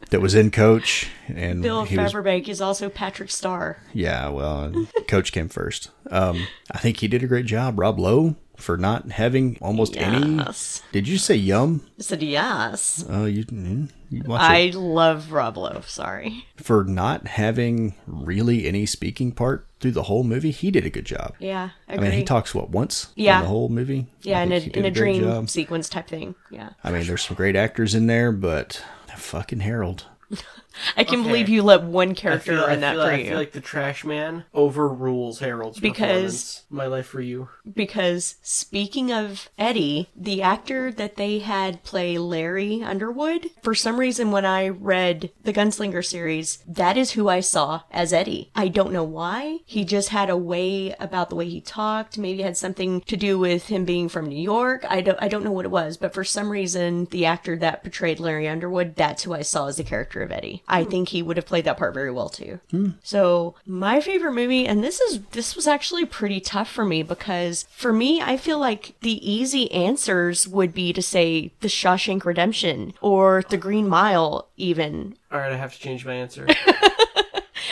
A: That was in Coach, and
B: Bill Fagerbakke is also Patrick Star.
A: yeah. Well, Coach came first. Um, I think he did a great job. Rob Lowe for not having almost any.
B: Yes.
A: Did you say yum?
B: I said yes.
A: Oh, you, mm, you watch
B: I
A: it
B: love Rob Lowe. Sorry.
A: for not having really any speaking part through the whole movie. He did a good job.
B: Yeah,
A: I mean, he talks what once
B: Yeah.
A: in the whole movie.
B: yeah, in a,
A: think he did
B: in a
A: great
B: dream
A: job.
B: sequence type thing. Yeah.
A: I mean, there's some great actors in there, but fucking Harold. [LAUGHS]
B: I can
C: Okay.
B: believe you let one character
C: feel, I,
B: in that
C: feel,
B: for
C: I
B: you.
C: feel like the Trash Man overrules Harold's
B: Because-
C: performance. My life for you.
B: because speaking of Eddie, the actor that they had play Larry Underwood, for some reason when I read the Gunslinger series, that is who I saw as Eddie. I don't know why. He just had a way about the way he talked. Maybe it had something to do with him being from New York. I don't I don't know what it was, but for some reason the actor that portrayed Larry Underwood, that's who I saw as the character of Eddie. I think he would have played that part very well too. Hmm. So my favorite movie, and this is this was actually pretty tough for me because for me, I feel like the easy answers would be to say The Shawshank Redemption or The Green Mile, even.
C: All right, I have to change my answer. [LAUGHS]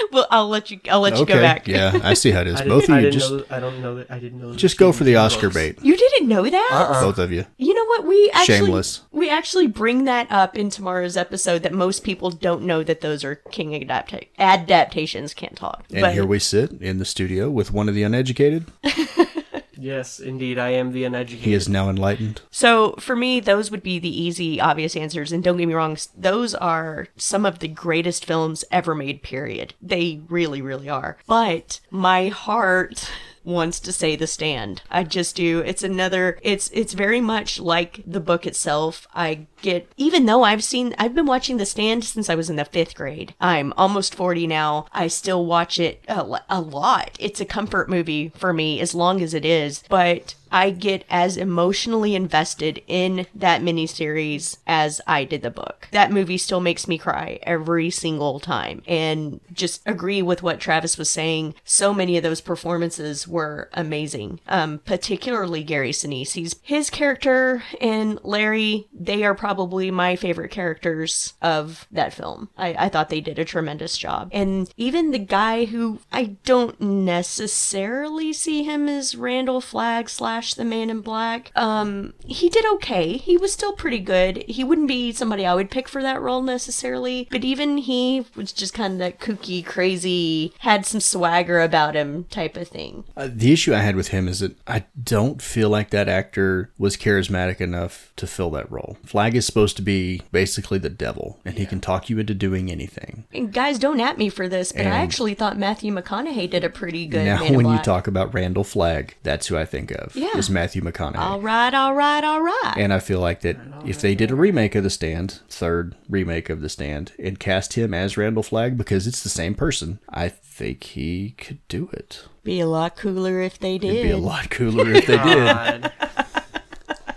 C: [LAUGHS]
B: Well, I'll let you. I'll let you go back.
A: yeah, I see how it is.
C: I
A: Both
C: didn't, I
A: of you
C: didn't
A: just
C: know. I don't know that. I didn't know.
A: just go for the Oscar bait.
B: You didn't know that?
C: Uh-uh.
A: Both of you.
B: You know what? We actually
A: Shameless.
B: we actually bring that up in tomorrow's episode that most people don't know that those are King adapta- adaptations. Can't talk.
A: And
B: but
A: here we sit in the studio with one of the uneducated. [LAUGHS]
C: Yes, indeed, I am the uneducated.
A: He is now enlightened.
B: So for me, those would be the easy, obvious answers. And don't get me wrong, those are some of the greatest films ever made, period. They really, really are. But my heart wants to say the stand. I just do. It's another it's it's very much like the book itself. I get even though I've seen I've been watching the stand since I was in the 5th grade. I'm almost 40 now. I still watch it a, a lot. It's a comfort movie for me as long as it is, but I get as emotionally invested in that miniseries as I did the book. That movie still makes me cry every single time. And just agree with what Travis was saying. So many of those performances were amazing. Um, particularly Gary Sinise. He's his character and Larry, they are probably my favorite characters of that film. I, I thought they did a tremendous job. And even the guy who I don't necessarily see him as Randall Flagg slash the Man in Black, um, he did okay. He was still pretty good. He wouldn't be somebody I would pick for that role necessarily, but even he was just kind of that kooky, crazy, had some swagger about him type of thing.
A: Uh, the issue I had with him is that I don't feel like that actor was charismatic enough to fill that role. Flagg is supposed to be basically the devil, and he can talk you into doing anything.
B: And guys, don't at me for this, but I actually thought Matthew McConaughey did a pretty good.
A: now, when you talk about Randall Flagg, that's who I think of.
B: Yeah.
A: Is Matthew McConaughey.
B: all right, all right, all right.
A: And I feel like that if they did a remake of The Stand, third remake of The Stand, and cast him as Randall Flagg because it's the same person, I think he could do it.
B: be a lot cooler if they did.
A: It'd be a lot cooler if they [LAUGHS] did.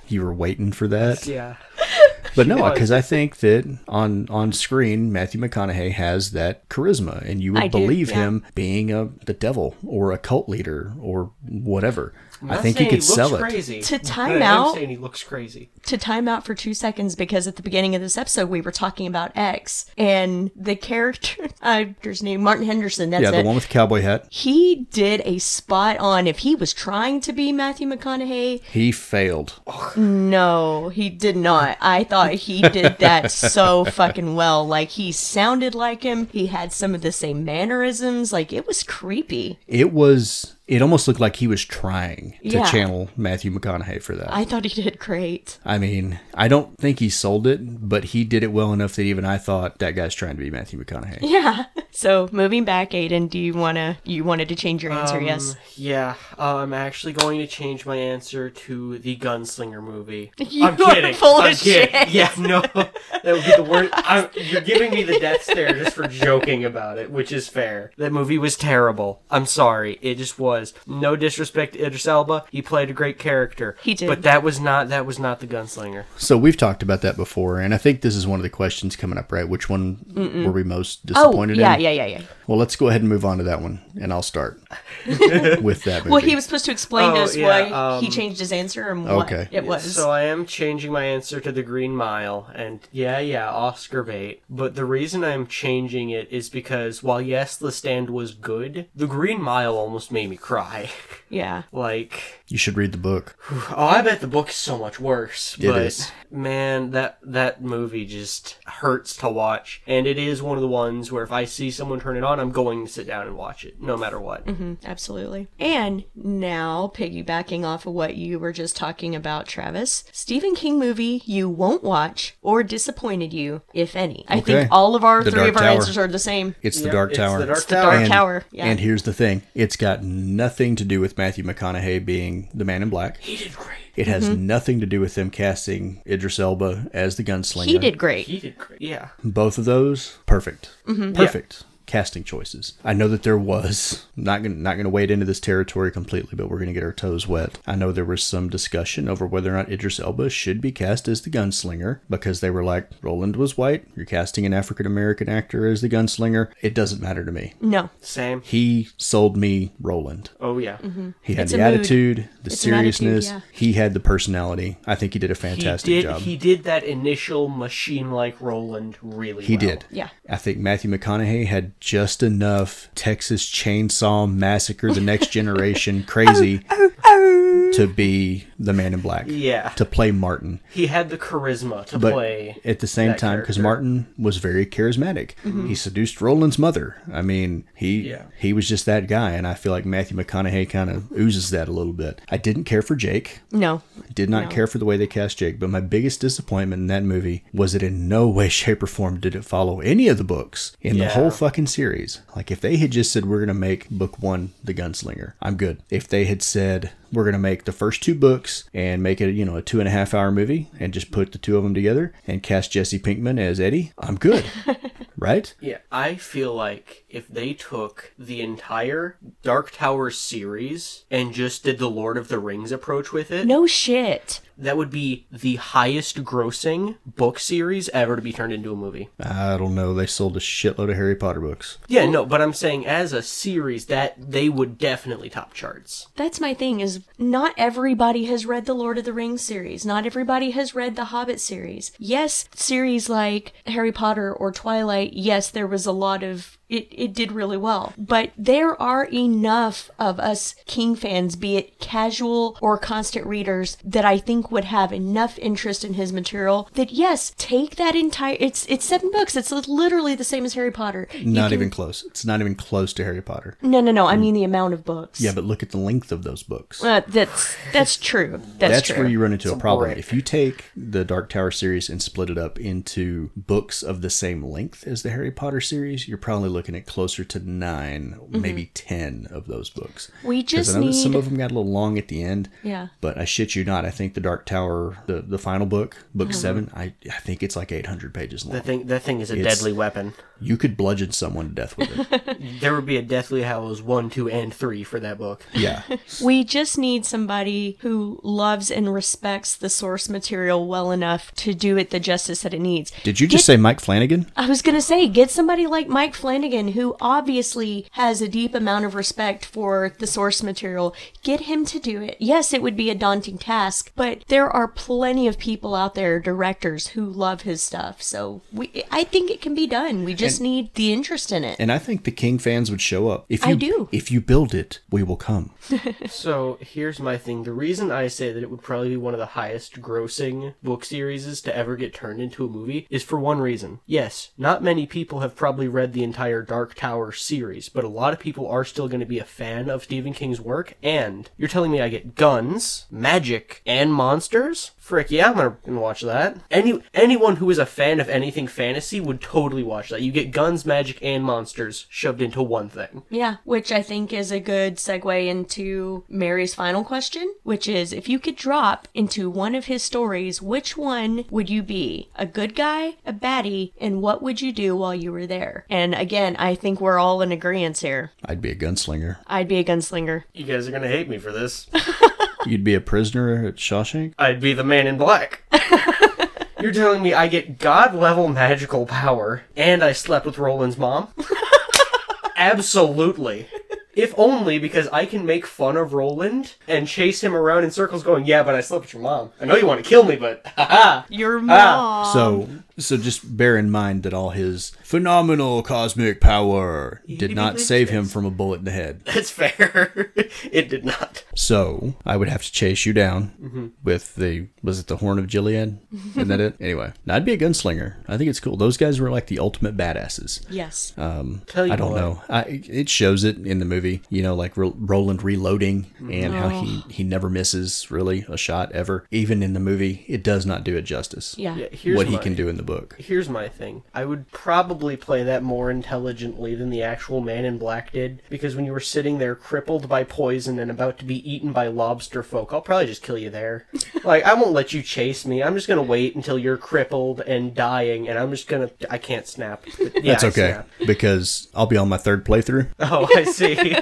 A: You were waiting for that.
C: yeah. [LAUGHS]
A: But no, because I think that on on screen, Matthew McConaughey has that charisma, and you would
B: I do,
A: believe
B: yeah.
A: him being a the devil or a cult leader or whatever.
C: I'm
A: I
C: not
A: think he could
C: looks
A: sell it.
C: crazy.
B: To
C: but
B: time
C: I am
B: out-
C: saying he looks crazy.
B: to time out for two seconds because at the beginning of this episode we were talking about X and the character [LAUGHS] actor's name Martin Henderson. That's
A: Yeah, the
B: it.
A: one with the cowboy hat.
B: he did a spot on. If he was trying to be Matthew McConaughey,
A: He failed.
B: no, he did not. I thought he did that so fucking well. Like he sounded like him. He had some of the same mannerisms. Like it was creepy.
A: It was. It almost looked like he was trying to
B: Yeah.
A: channel Matthew McConaughey for that.
B: I thought he did great.
A: I mean, I don't think he sold it, but he did it well enough that even I thought that guy's trying to be Matthew McConaughey.
B: Yeah. So moving back, Aiden, do you wanna you wanted to change your answer?
C: Um,
B: yes.
C: Yeah, uh, I'm actually going to change my answer to the Gunslinger movie. [LAUGHS]
B: You
C: I'm
B: are
C: kidding.
B: full
C: I'm kidding.
B: shit. [LAUGHS]
C: Yeah, no, that would be the worst. I'm, you're giving me the death stare just for joking about it, which is fair. That movie was terrible. I'm sorry, it just was. No disrespect to Idris Elba, he played a great character.
B: He did.
C: but that was not that was not the Gunslinger.
A: So we've talked about that before, and I think this is one of the questions coming up, right? Which one were we most disappointed
B: Oh,
A: disappointed
B: yeah,
A: in?
B: Yeah, yeah, yeah.
A: Well, let's go ahead and move on to that one, and I'll start [LAUGHS] with that movie.
B: Well, he was supposed to explain
C: Oh,
B: to us
C: yeah,
B: why he
C: um,
B: changed his answer and what
A: Okay.
B: it was.
C: So I am changing my answer to the Green Mile, and yeah, yeah, Oscar bait. But the reason I'm changing it is because while yes, The Stand was good, the Green Mile almost made me cry. [LAUGHS]
B: yeah.
C: like,
A: You should read the book.
C: oh, I bet the book is so much worse.
A: It
C: but
A: is.
C: man, that that movie just hurts to watch, and it is one of the ones where if I see someone turn it on, I'm going to sit down and watch it, no matter what.
B: Mm, Absolutely. And now, piggybacking off of what you were just talking about, Travis, Stephen King movie you won't watch or disappointed you, if any. I
A: Okay.
B: think all of our
A: The
B: three
A: Dark
B: of our
A: Tower.
B: answers are the same.
A: It's the
C: Yep,
A: Dark
C: it's
A: Tower.
C: The Dark
B: It's the
C: Tower.
B: Dark Tower. Yeah.
A: And here's the thing: it's got nothing to do with Matthew McConaughey being the Man in Black.
C: He did great.
A: It has nothing to do with them casting Idris Elba as the gunslinger.
B: Mm-hmm. he did great.
C: He did great. Yeah.
A: both of those perfect,
B: Mm-hmm.
A: perfect casting choices. I know that there was not gonna not gonna wade into this territory completely, but we're gonna get our toes wet. I know there was some discussion over whether or not Idris Elba should be cast as the gunslinger because they were like Roland was white. You're casting an African American actor as the gunslinger. It doesn't matter to me.
B: No.
C: Same.
A: He sold me Roland.
C: Oh yeah. Mm-hmm.
A: He had
B: It's
A: the
B: a mood.
A: attitude, the
B: It's an attitude,
A: seriousness.
B: yeah.
A: He had the personality. I think he did a fantastic
C: he did,
A: job.
C: He did that initial machine-like Roland really
A: He
C: well.
A: did.
B: Yeah.
A: I think Matthew McConaughey had just enough Texas Chainsaw Massacre: The Next Generation [LAUGHS] crazy oh, oh, oh. to be the Man in Black.
C: Yeah.
A: To play Marten,
C: He had the charisma to
A: but
C: play.
A: at the same time, because. Marten was very charismatic. Mm-hmm. He seduced Roland's mother. I mean, he
C: Yeah.
A: he was just that guy, and I feel like Matthew McConaughey kind of oozes that a little bit. I didn't care for Jake.
B: No.
A: Did not
B: No.
A: care for the way they cast Jake, but my biggest disappointment in that movie was that in no way, [LAUGHS] shape, or form did it follow any of the books in the whole fucking series. Like, if they had just said, we're going to make book one The Gunslinger, I'm good. If they had said, we're going to make the first two books and make it, you know, a two and a half hour movie and just put the two of them together and cast Jesse Pinkman as Eddie, I'm good. [LAUGHS] right?
C: Yeah, I feel like if they took the entire Dark Tower series and just did the Lord of the Rings approach with it,
B: No shit.
C: That would be the highest grossing book series ever to be turned into a movie.
A: I don't know. They sold a shitload of Harry Potter books.
C: Yeah, no, but I'm saying as a series that they would definitely top charts.
B: That's my thing is not everybody has read the Lord of the Rings series. Not everybody has read the Hobbit series. Yes, series like Harry Potter or Twilight, yes, there was a lot of it, it did really well. But there are enough of us King fans, be it casual or constant readers, that I think would have enough interest in his material that yes, take that entire it's it's seven books. It's literally the same as Harry Potter. You
A: Not
B: can-
A: even close. It's not even close to Harry Potter.
B: No, no, no. I mean the amount of books.
A: Yeah, but look at the length of those books.
B: Uh, that's that's true. That's,
A: That's
B: true.
A: where you run into a problem.
C: brick.
A: If you take the Dark Tower series and split it up into books of the same length as the Harry Potter series, you're probably looking at closer to 9 maybe ten of those books.
B: Mm-hmm. We
A: 'Cause
B: just
A: I know that some of them got a little long at the end.
B: Yeah.
A: But I shit you not, I think the Dark Tower, the the final book, book
B: Mm-hmm.
A: seven, I I think it's like 800 pages long.
C: That thing, that thing is a
A: It's-
C: deadly weapon.
A: You could bludgeon someone to death with it. [LAUGHS]
C: There would be a Deathly Hallows 1, 2, and 3 for that book.
A: yeah. [LAUGHS]
B: We just need somebody who loves and respects the source material well enough to do it the justice that it needs.
A: Did you just say Mike Flanagan?
B: I was going to say, get somebody like Mike Flanagan, who obviously has a deep amount of respect for the source material. Get him to do it. Yes, it would be a daunting task, but there are plenty of people out there, directors, who love his stuff. So we, I think it can be done. We just need the interest in it.
A: And I think the King fans would show up. If you,
B: I
A: you
B: do.
A: If you build it, we will come. [LAUGHS]
C: So here's my thing. The reason I say that it would probably be one of the highest grossing book series to ever get turned into a movie is for one reason. Yes, not many people have probably read the entire Dark Tower series, but a lot of people are still going to be a fan of Stephen King's work. And you're telling me I get guns, magic, and monsters? Frick, yeah, I'm gonna, gonna watch that. Any anyone who is a fan of anything fantasy would totally watch that. You get guns, magic, and monsters shoved into one thing.
B: Yeah, which I think is a good segue into Mary's final question, which is if you could drop into one of his stories, which one would you be? A good guy, a baddie, and what would you do while you were there? And again, I think we're all in agreement here.
A: I'd be a gunslinger.
B: I'd be a gunslinger.
C: You guys are gonna hate me for this. [LAUGHS]
A: You'd be a prisoner at Shawshank?
C: I'd be the man in black. [LAUGHS] You're telling me I get god level magical power and I slept with Roland's mom? [LAUGHS] Absolutely. If only because I can make fun of Roland and chase him around in circles going, yeah, but I slept with your mom. I know you want to kill me, but [LAUGHS] haha.
B: Your mom.
A: Ah, So, so just bear in mind that all his phenomenal cosmic power did not save him from a bullet in the head. [LAUGHS]
C: That's fair. [LAUGHS] it did not.
A: So I would have to chase you down with the was it the horn of Gilead? [LAUGHS] Isn't that it? Anyway, now, I'd be a gunslinger. I think it's cool. Those guys were like the ultimate badasses.
B: yes.
A: Um,
C: Tell you
A: I don't
C: what.
A: know. I, it shows it in the movie. You know, like Ro- Roland reloading and how he he never misses really a shot ever. Even in the movie, it does not do it justice.
B: yeah.
C: Yeah, here's
A: what he
C: my-
A: can do in the book.
C: Here's my thing. I would probably play that more intelligently than the actual Man in Black did, because when you were sitting there crippled by poison and about to be eaten by lobster folk, I'll probably just kill you there. [LAUGHS] like, I won't let you chase me. I'm just gonna wait until you're crippled and dying, and I'm just gonna. I can't snap. [LAUGHS] But yeah,
A: That's okay
C: snap.
A: because I'll be on my third playthrough. [LAUGHS]
C: Oh, I see.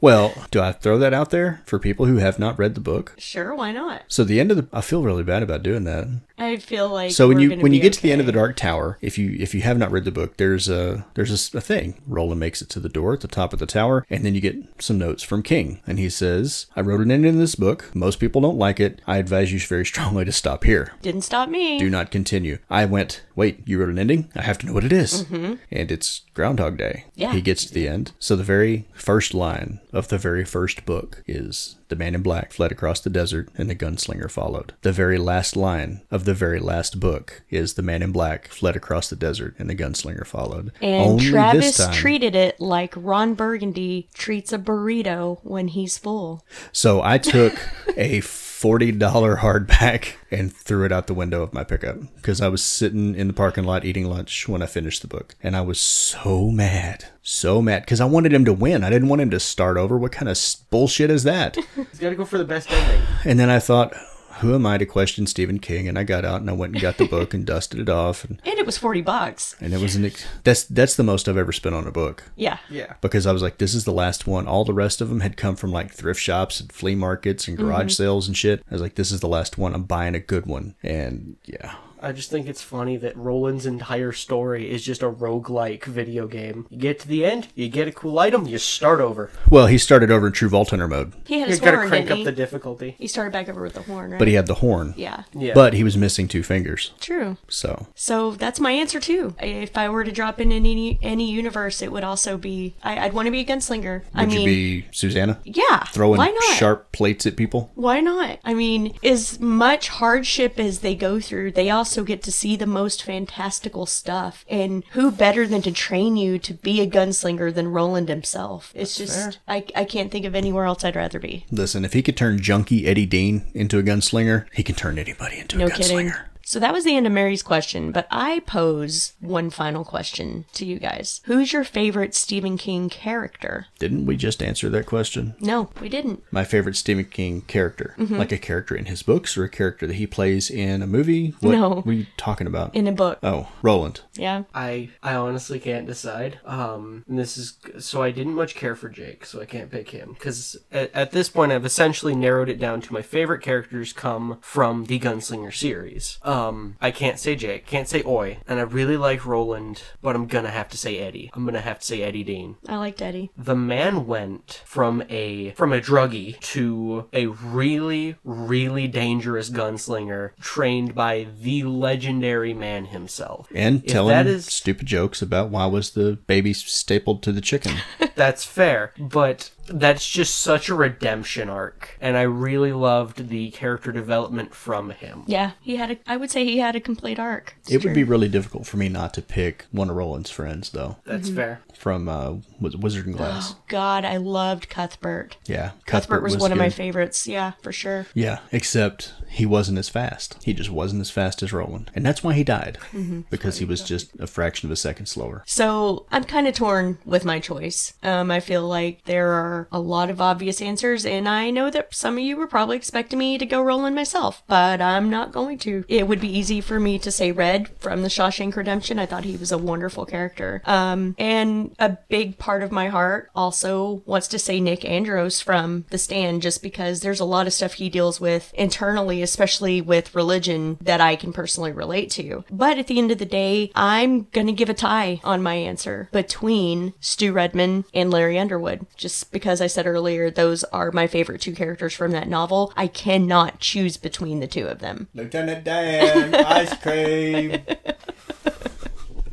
A: Well, do I throw that out there for people who have not read the book?
B: Sure, why not?
A: So the end of the I feel really bad about doing that.
B: I feel like
A: So when you when you get to the end of the. Dark Tower, if you if you have not read the book, there's a there's a thing. Roland makes it to the door at the top of the tower, and then you get some notes from King, and he says, "I wrote an ending in this book. Most people don't like it. I advise you very [LAUGHS] strongly to stop here.
B: didn't stop me.
A: Do not continue." I went, "Wait, you wrote an ending? I have to know what it is." Mm-hmm. And it's Groundhog Day.
B: Yeah.
A: He gets to the end. So the very first line of the very first book is the man in black fled across the desert and the gunslinger followed. The very last line of the very last book is the man in black fled across the desert and the gunslinger followed.
B: and
A: Only
B: Travis
A: this time.
B: treated it like Ron Burgundy treats a burrito when he's full.
A: So I took a [LAUGHS] $40 hardback and threw it out the window of my pickup because I was sitting in the parking lot eating lunch when I finished the book. And I was so mad. So mad because I wanted him to win. I didn't want him to start over. What kind of bullshit is that? [LAUGHS]
C: He's gotta go for the best ending.
A: and then I thought, who am I to question Stephen King? And I got out and I went and got the book and dusted it off. And,
B: And it was 40 bucks.
A: and it was an ex- that's that's the most I've ever spent on a book.
B: Yeah.
C: Yeah.
A: because I was like, this is the last one. All the rest of them had come from like thrift shops and flea markets and garage mm-hmm. sales and shit. I was like, this is the last one. I'm buying a good one. And yeah,
C: I just think it's funny that Roland's entire story is just a roguelike video game. You get to the end, you get a cool item, you start over.
A: Well, he started over in True Vault Hunter mode,
B: He had
C: You
B: his
C: gotta crank
B: didn't
C: up
B: he?
C: the difficulty.
B: he started back over with the horn, right?
A: but he had the horn.
B: yeah.
C: Yeah.
A: But he was missing two fingers.
B: True.
A: So
B: So that's my answer too. If I were to drop in any any universe, it would also be I, I'd want to be a gunslinger. I
A: would
B: mean,
A: you be Susannah?
B: yeah,
A: Throwing
B: why not?
A: sharp plates at people?
B: Why not? I mean, as much hardship as they go through, they also get to see the most fantastical stuff. And who better than to train you to be a gunslinger than Roland himself? It's just, I, I can't think of anywhere else I'd rather be.
A: Listen, if he could turn junkie Eddie Dean into a gunslinger, he can turn anybody into
B: No
A: a
B: kidding.
A: Gunslinger.
B: So that was the end of Mary's question, but I pose one final question to you guys. Who's your favorite Stephen King character?
A: Didn't we just answer that question?
B: No, we didn't.
A: My favorite Stephen King character,
B: Mm-hmm.
A: like a character in his books or a character that he plays in a movie. What
B: No.
A: what are you talking about?
B: In a book.
A: oh, Roland.
B: Yeah.
C: I I honestly can't decide. Um, and this is so I didn't much care for Jake, so I can't pick him because at, at this point I've essentially narrowed it down to my favorite characters come from the Gunslinger series. Um, Um, I can't say Jake, can't say Oy, and I really like Roland, but I'm gonna have to say Eddie. I'm gonna have to say Eddie Dean.
B: I liked Eddie.
C: The man went from a from a druggie to a really really dangerous gunslinger trained by the legendary man himself.
A: And
C: If
A: telling
C: that is
A: stupid jokes about why was the baby stapled to the chicken. [LAUGHS]
C: That's fair, but that's just such a redemption arc, and I really loved the character development from him.
B: Yeah, he had a. I would say he had a complete arc. It's
A: it would be really difficult for me not to pick one of Roland's friends, though,
C: That's
B: Mm-hmm.
C: fair.
A: from uh, Wizard and Glass.
B: Oh, God, I loved Cuthbert.
A: Yeah,
B: Cuthbert was, one of my favorites. Yeah, for sure.
A: Yeah, except he wasn't as fast. He just wasn't as fast as Roland, and that's why he died
B: Mm-hmm.
A: because he was just a fraction of a second slower.
B: So I'm kind of torn with my choice. Um, I feel like there are a lot of obvious answers, and I know that some of you were probably expecting me to go Roland myself, but I'm not going to. It would be easy for me to say Red from the Shawshank Redemption. I thought he was a wonderful character. Um, and a big part of my heart also wants to say Nick Andros from The Stand, just because there's a lot of stuff he deals with internally, especially with religion, that I can personally relate to. But at the end of the day, I'm gonna give a tie on my answer between Stu Redman and Larry Underwood, just because I said earlier those are my favorite two characters from that novel. I cannot choose between the two of them.
A: Lieutenant Dan, ice cream. [LAUGHS]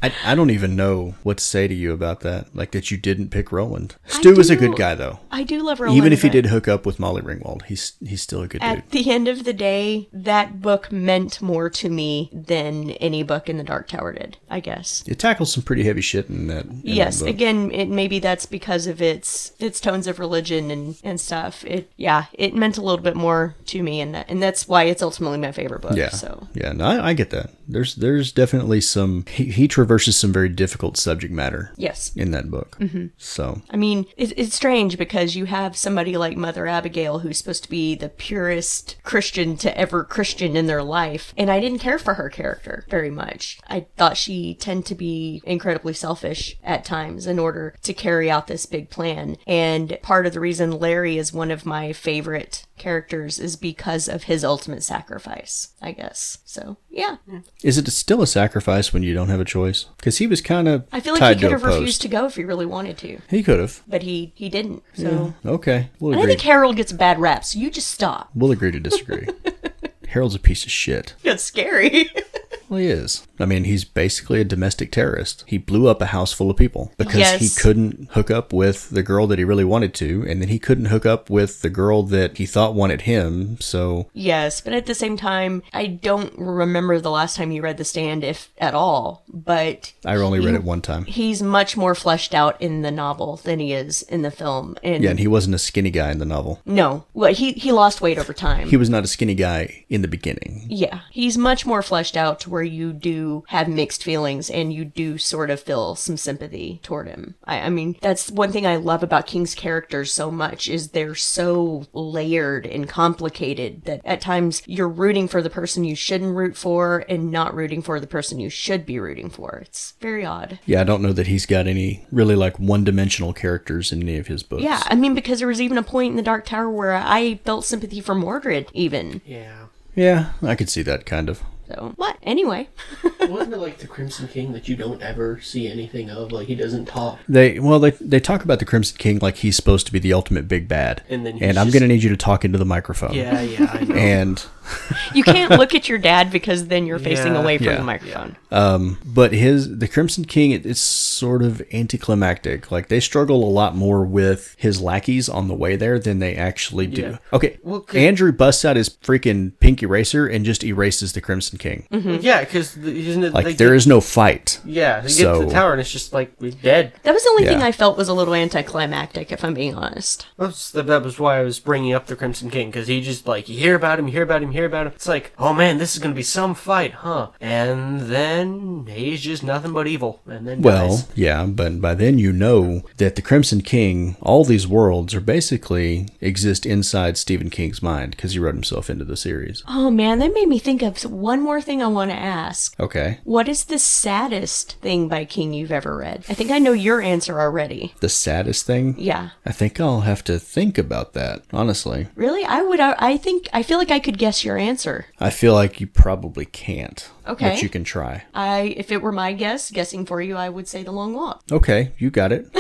A: I, I don't even know what to say to you about that. Like that you didn't pick Roland. Stu was a good guy though.
B: I do love Roland.
A: Even if he did hook up with Molly Ringwald, he's he's still a good dude.
B: At the end of the day, that book meant more to me than any book in the Dark Tower did, I guess.
A: It tackles some pretty heavy shit in that. in that
B: yes,
A: book.
B: again, it maybe that's because of its its tones of religion and and stuff. It yeah, it meant a little bit more to me, and that, and that's why it's ultimately my favorite book.
A: Yeah.
B: So
A: Yeah, no, I, I get that. There's there's definitely some he, he traverses some very difficult subject matter
B: yes,
A: in that book. Mm-hmm. So
B: I mean, it, it's strange because you have somebody like Mother Abigail who's supposed to be the purest Christian to ever Christian in their life, and I didn't care for her character very much. I thought she tended to be incredibly selfish at times in order to carry out this big plan. And part of the reason Larry is one of my favorite characters is because of his ultimate sacrifice, I guess. So, yeah.
A: is it still a sacrifice when you don't have a choice? Because he was kind of
B: I feel like he could have refused to go if he really wanted to,
A: He could have.
B: but he he didn't. So,
A: Okay, we'll
B: and I
A: agree.
B: think Harold gets a bad rap, so you just stop.
A: we'll agree to disagree. [LAUGHS] Harold's a piece of shit.
B: That's scary. [LAUGHS]
A: Well, he is. I mean, he's basically a domestic terrorist. He blew up a house full of people because
B: Yes.
A: he couldn't hook up with the girl that he really wanted to, and then he couldn't hook up with the girl that he thought wanted him. So
B: yes, but at the same time, I don't remember the last time you read The Stand, if at all. But
A: I only read it one time.
B: he's much more fleshed out in the novel than he is in the film. And
A: Yeah, and he wasn't a skinny guy in the novel.
B: no, well, he he lost weight over time.
A: He was not a skinny guy in the beginning.
B: Yeah, he's much more fleshed out to where you do have mixed feelings and you do sort of feel some sympathy toward him. I, I mean, that's one thing I love about King's characters so much is they're so layered and complicated that at times you're rooting for the person you shouldn't root for and not rooting for the person you should be rooting for. It's very odd.
A: Yeah, I don't know that he's got any really like one dimensional characters in any of his books.
B: Yeah, I mean, because there was even a point in the Dark Tower where I felt sympathy for Mordred, even.
C: Yeah.
A: Yeah, I could see that kind of.
B: So what? Anyway, [LAUGHS]
C: Wasn't it like the Crimson King that you don't ever see anything of? Like he doesn't talk.
A: They well they they talk about the Crimson King like he's supposed to be the ultimate big bad.
C: And then he's
A: and I'm
C: just-
A: gonna need you to talk into the microphone.
C: Yeah, yeah, I know.
A: And
B: you can't look at your dad because then you're facing
C: Yeah.
B: away from
A: Yeah.
B: the microphone.
A: um but his the Crimson King it, it's sort of anticlimactic. Like they struggle a lot more with his lackeys on the way there than they actually do.
C: Yeah.
A: Okay.
C: Well, 'cause-
A: Andrew busts out his freaking pink eraser and just erases the Crimson King.
C: yeah, because isn't it
A: Like
C: they
A: there
C: get,
A: is no fight.
C: Yeah, they get to the tower and it's just like we're dead.
B: That was the only thing I felt was a little anticlimactic, if I'm being honest.
C: That's, that was why I was bringing up the Crimson King because he just like you hear about him, you hear about him, you hear about him. It's like, oh man, this is gonna be some fight, huh? And then he's just nothing but evil, and then
A: Well,
C: dies.
A: yeah, but by then you know that the Crimson King, all these worlds are basically exist inside Stephen King's mind because he wrote himself into the series.
B: Oh man, that made me think of one more thing I want to ask.
A: Okay.
B: What is the saddest thing by King you've ever read? I think I know your answer already.
A: The saddest thing?
B: Yeah.
A: I think I'll have to think about that, honestly.
B: Really? I would I I think I feel like I could guess your answer.
A: I feel like you probably can't.
B: Okay.
A: But you can try.
B: I if it were my guess, guessing for you, I would say The Long Walk.
A: Okay, you got it. [LAUGHS]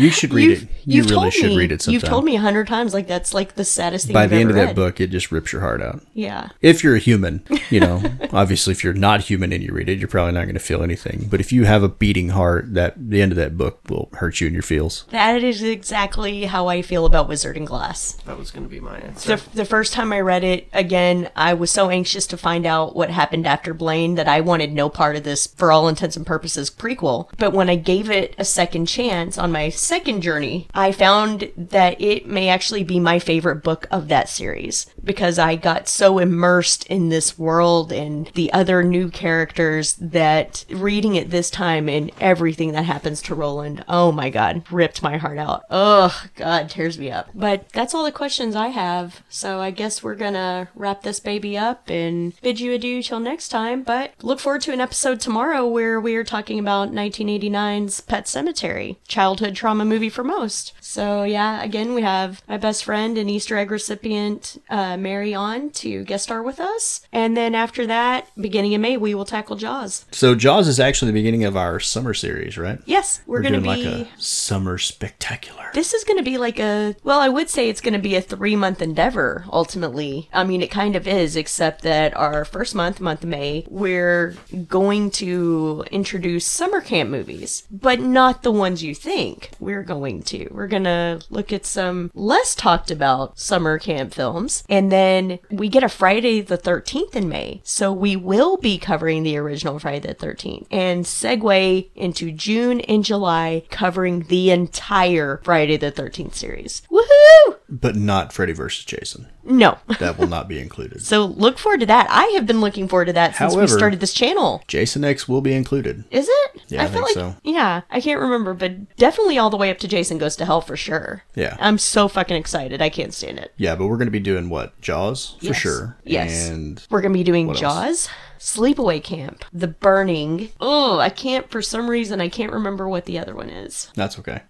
A: you should read it. You really
B: told
A: should
B: me,
A: read it sometime.
B: You've told me a hundred times like that's like the saddest thing
A: By
B: you've
A: the end
B: ever
A: of that book, it just rips your heart out.
B: Yeah.
A: If you're a human, you know, [LAUGHS] obviously if you're not human and you read it, you're probably not going to feel anything. But if you have a beating heart, that the end of that book will hurt you in your feels.
B: That is exactly how I feel about Wizard and Glass.
C: that was gonna be my answer.
B: The, the first time I read it, again, I was so anxious to find out what happened after Blaine that I wanted no part of this, for all intents and purposes, prequel. But when I gave it a second chance on my second journey, I found that it may actually be my favorite book of that series because I got so immersed in this world and the other new characters that reading it this time and everything that happens to Roland, oh my god, ripped my heart out. Oh God, tears me up. But that's all the questions I have. So I guess we're gonna wrap this baby up and bid you adieu till next time. But look forward to an episode tomorrow where we are talking about 1989's Pet Sematary, childhood trauma movie for most. So yeah, again, we have my best friend and Easter egg recipient, uh, Mary on to guest star with us. And then after that, beginning of May, we will tackle Jaws.
A: So Jaws is actually the beginning of our summer series, right?
B: Yes, we're, gonna
A: doing
B: be.
A: like a summer spectacular.
B: This is going to be like a, well, I would say it's going to be a three month endeavor ultimately. I mean, it kind of is, except that our first month, month of May, we're going to introduce summer camp movies, but not the ones you think we're going to. We're going to look at some less talked about summer camp films. And then we get a Friday the 13th in May. So we will be covering the original Friday the 13th and segue into June and July covering the entire Friday the 13th series. Woohoo!
A: But not Freddy versus Jason.
B: No. [LAUGHS]
A: That will not be included.
B: So look forward to that. I have been looking forward to that since we started this channel.
A: Jason X will be included.
B: Is it?
A: Yeah, I
B: feel
A: think
B: like
A: so.
B: yeah, I can't remember, but definitely all the way up to Jason Goes to Hell for sure.
A: Yeah.
B: I'm so fucking excited. I can't stand it.
A: Yeah, but we're going to be doing what? Jaws? For
B: Yes.
A: sure.
B: Yes.
A: And
B: We're gonna be doing Jaws, Sleepaway Camp, The Burning. Oh, I can't for some reason I can't remember what the other one is. [LAUGHS]
A: that's okay.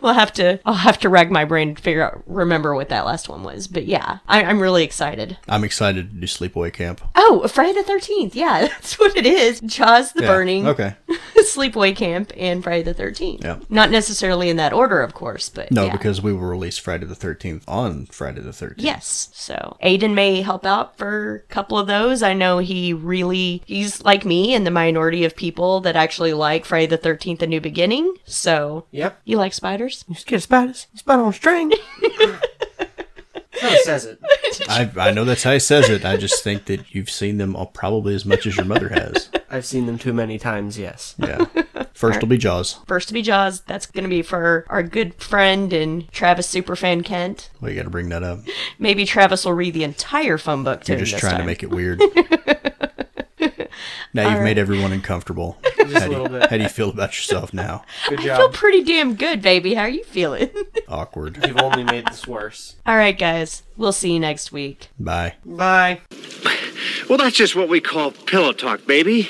B: We'll have to I'll have to rag my brain to figure out remember what that last one was. But yeah, I, I'm really excited.
A: I'm excited to do Sleepaway Camp.
B: Oh, Friday the Thirteenth. Yeah, [LAUGHS] that's what it is. Jaws, The
A: Yeah,
B: Burning,
A: Okay. [LAUGHS]
B: Sleepaway Camp, and Friday the Thirteenth.
A: Yeah.
B: Not necessarily in that order, of course, but
A: No,
B: yeah.
A: because we will release Friday the 13th on Friday the 13th.
B: Yes. So Aiden may help out for a couple of those. I know he really he's like me and the minority of people that actually like Friday the Thirteenth: A New Beginning. So
C: Yep.
B: you like spiders?
C: You scared of spiders? Spider on a string. [LAUGHS] How says it.
A: I, I know that's how he says it. I just think that you've seen them all probably as much as your mother has.
C: I've seen them too many times. Yes.
A: Yeah. First will be Jaws.
B: First to be Jaws. That's going to be for our good friend and Travis superfan Kent.
A: Well, you got to bring that up.
B: Maybe Travis will read the entire phone book to
A: You're just
B: this
A: trying
B: time.
A: to make it weird. [LAUGHS] now you've made everyone uncomfortable. [LAUGHS]
C: Just
A: How
C: a
A: do, you,
C: little bit.
A: how do you feel about yourself now? [LAUGHS]
C: Good
B: I feel pretty damn good, baby. How are you feeling?
A: Awkward.
C: You've only made this worse.
B: All right, guys. We'll see you next week.
A: Bye.
C: Bye.
D: Well, that's just what we call pillow talk, baby.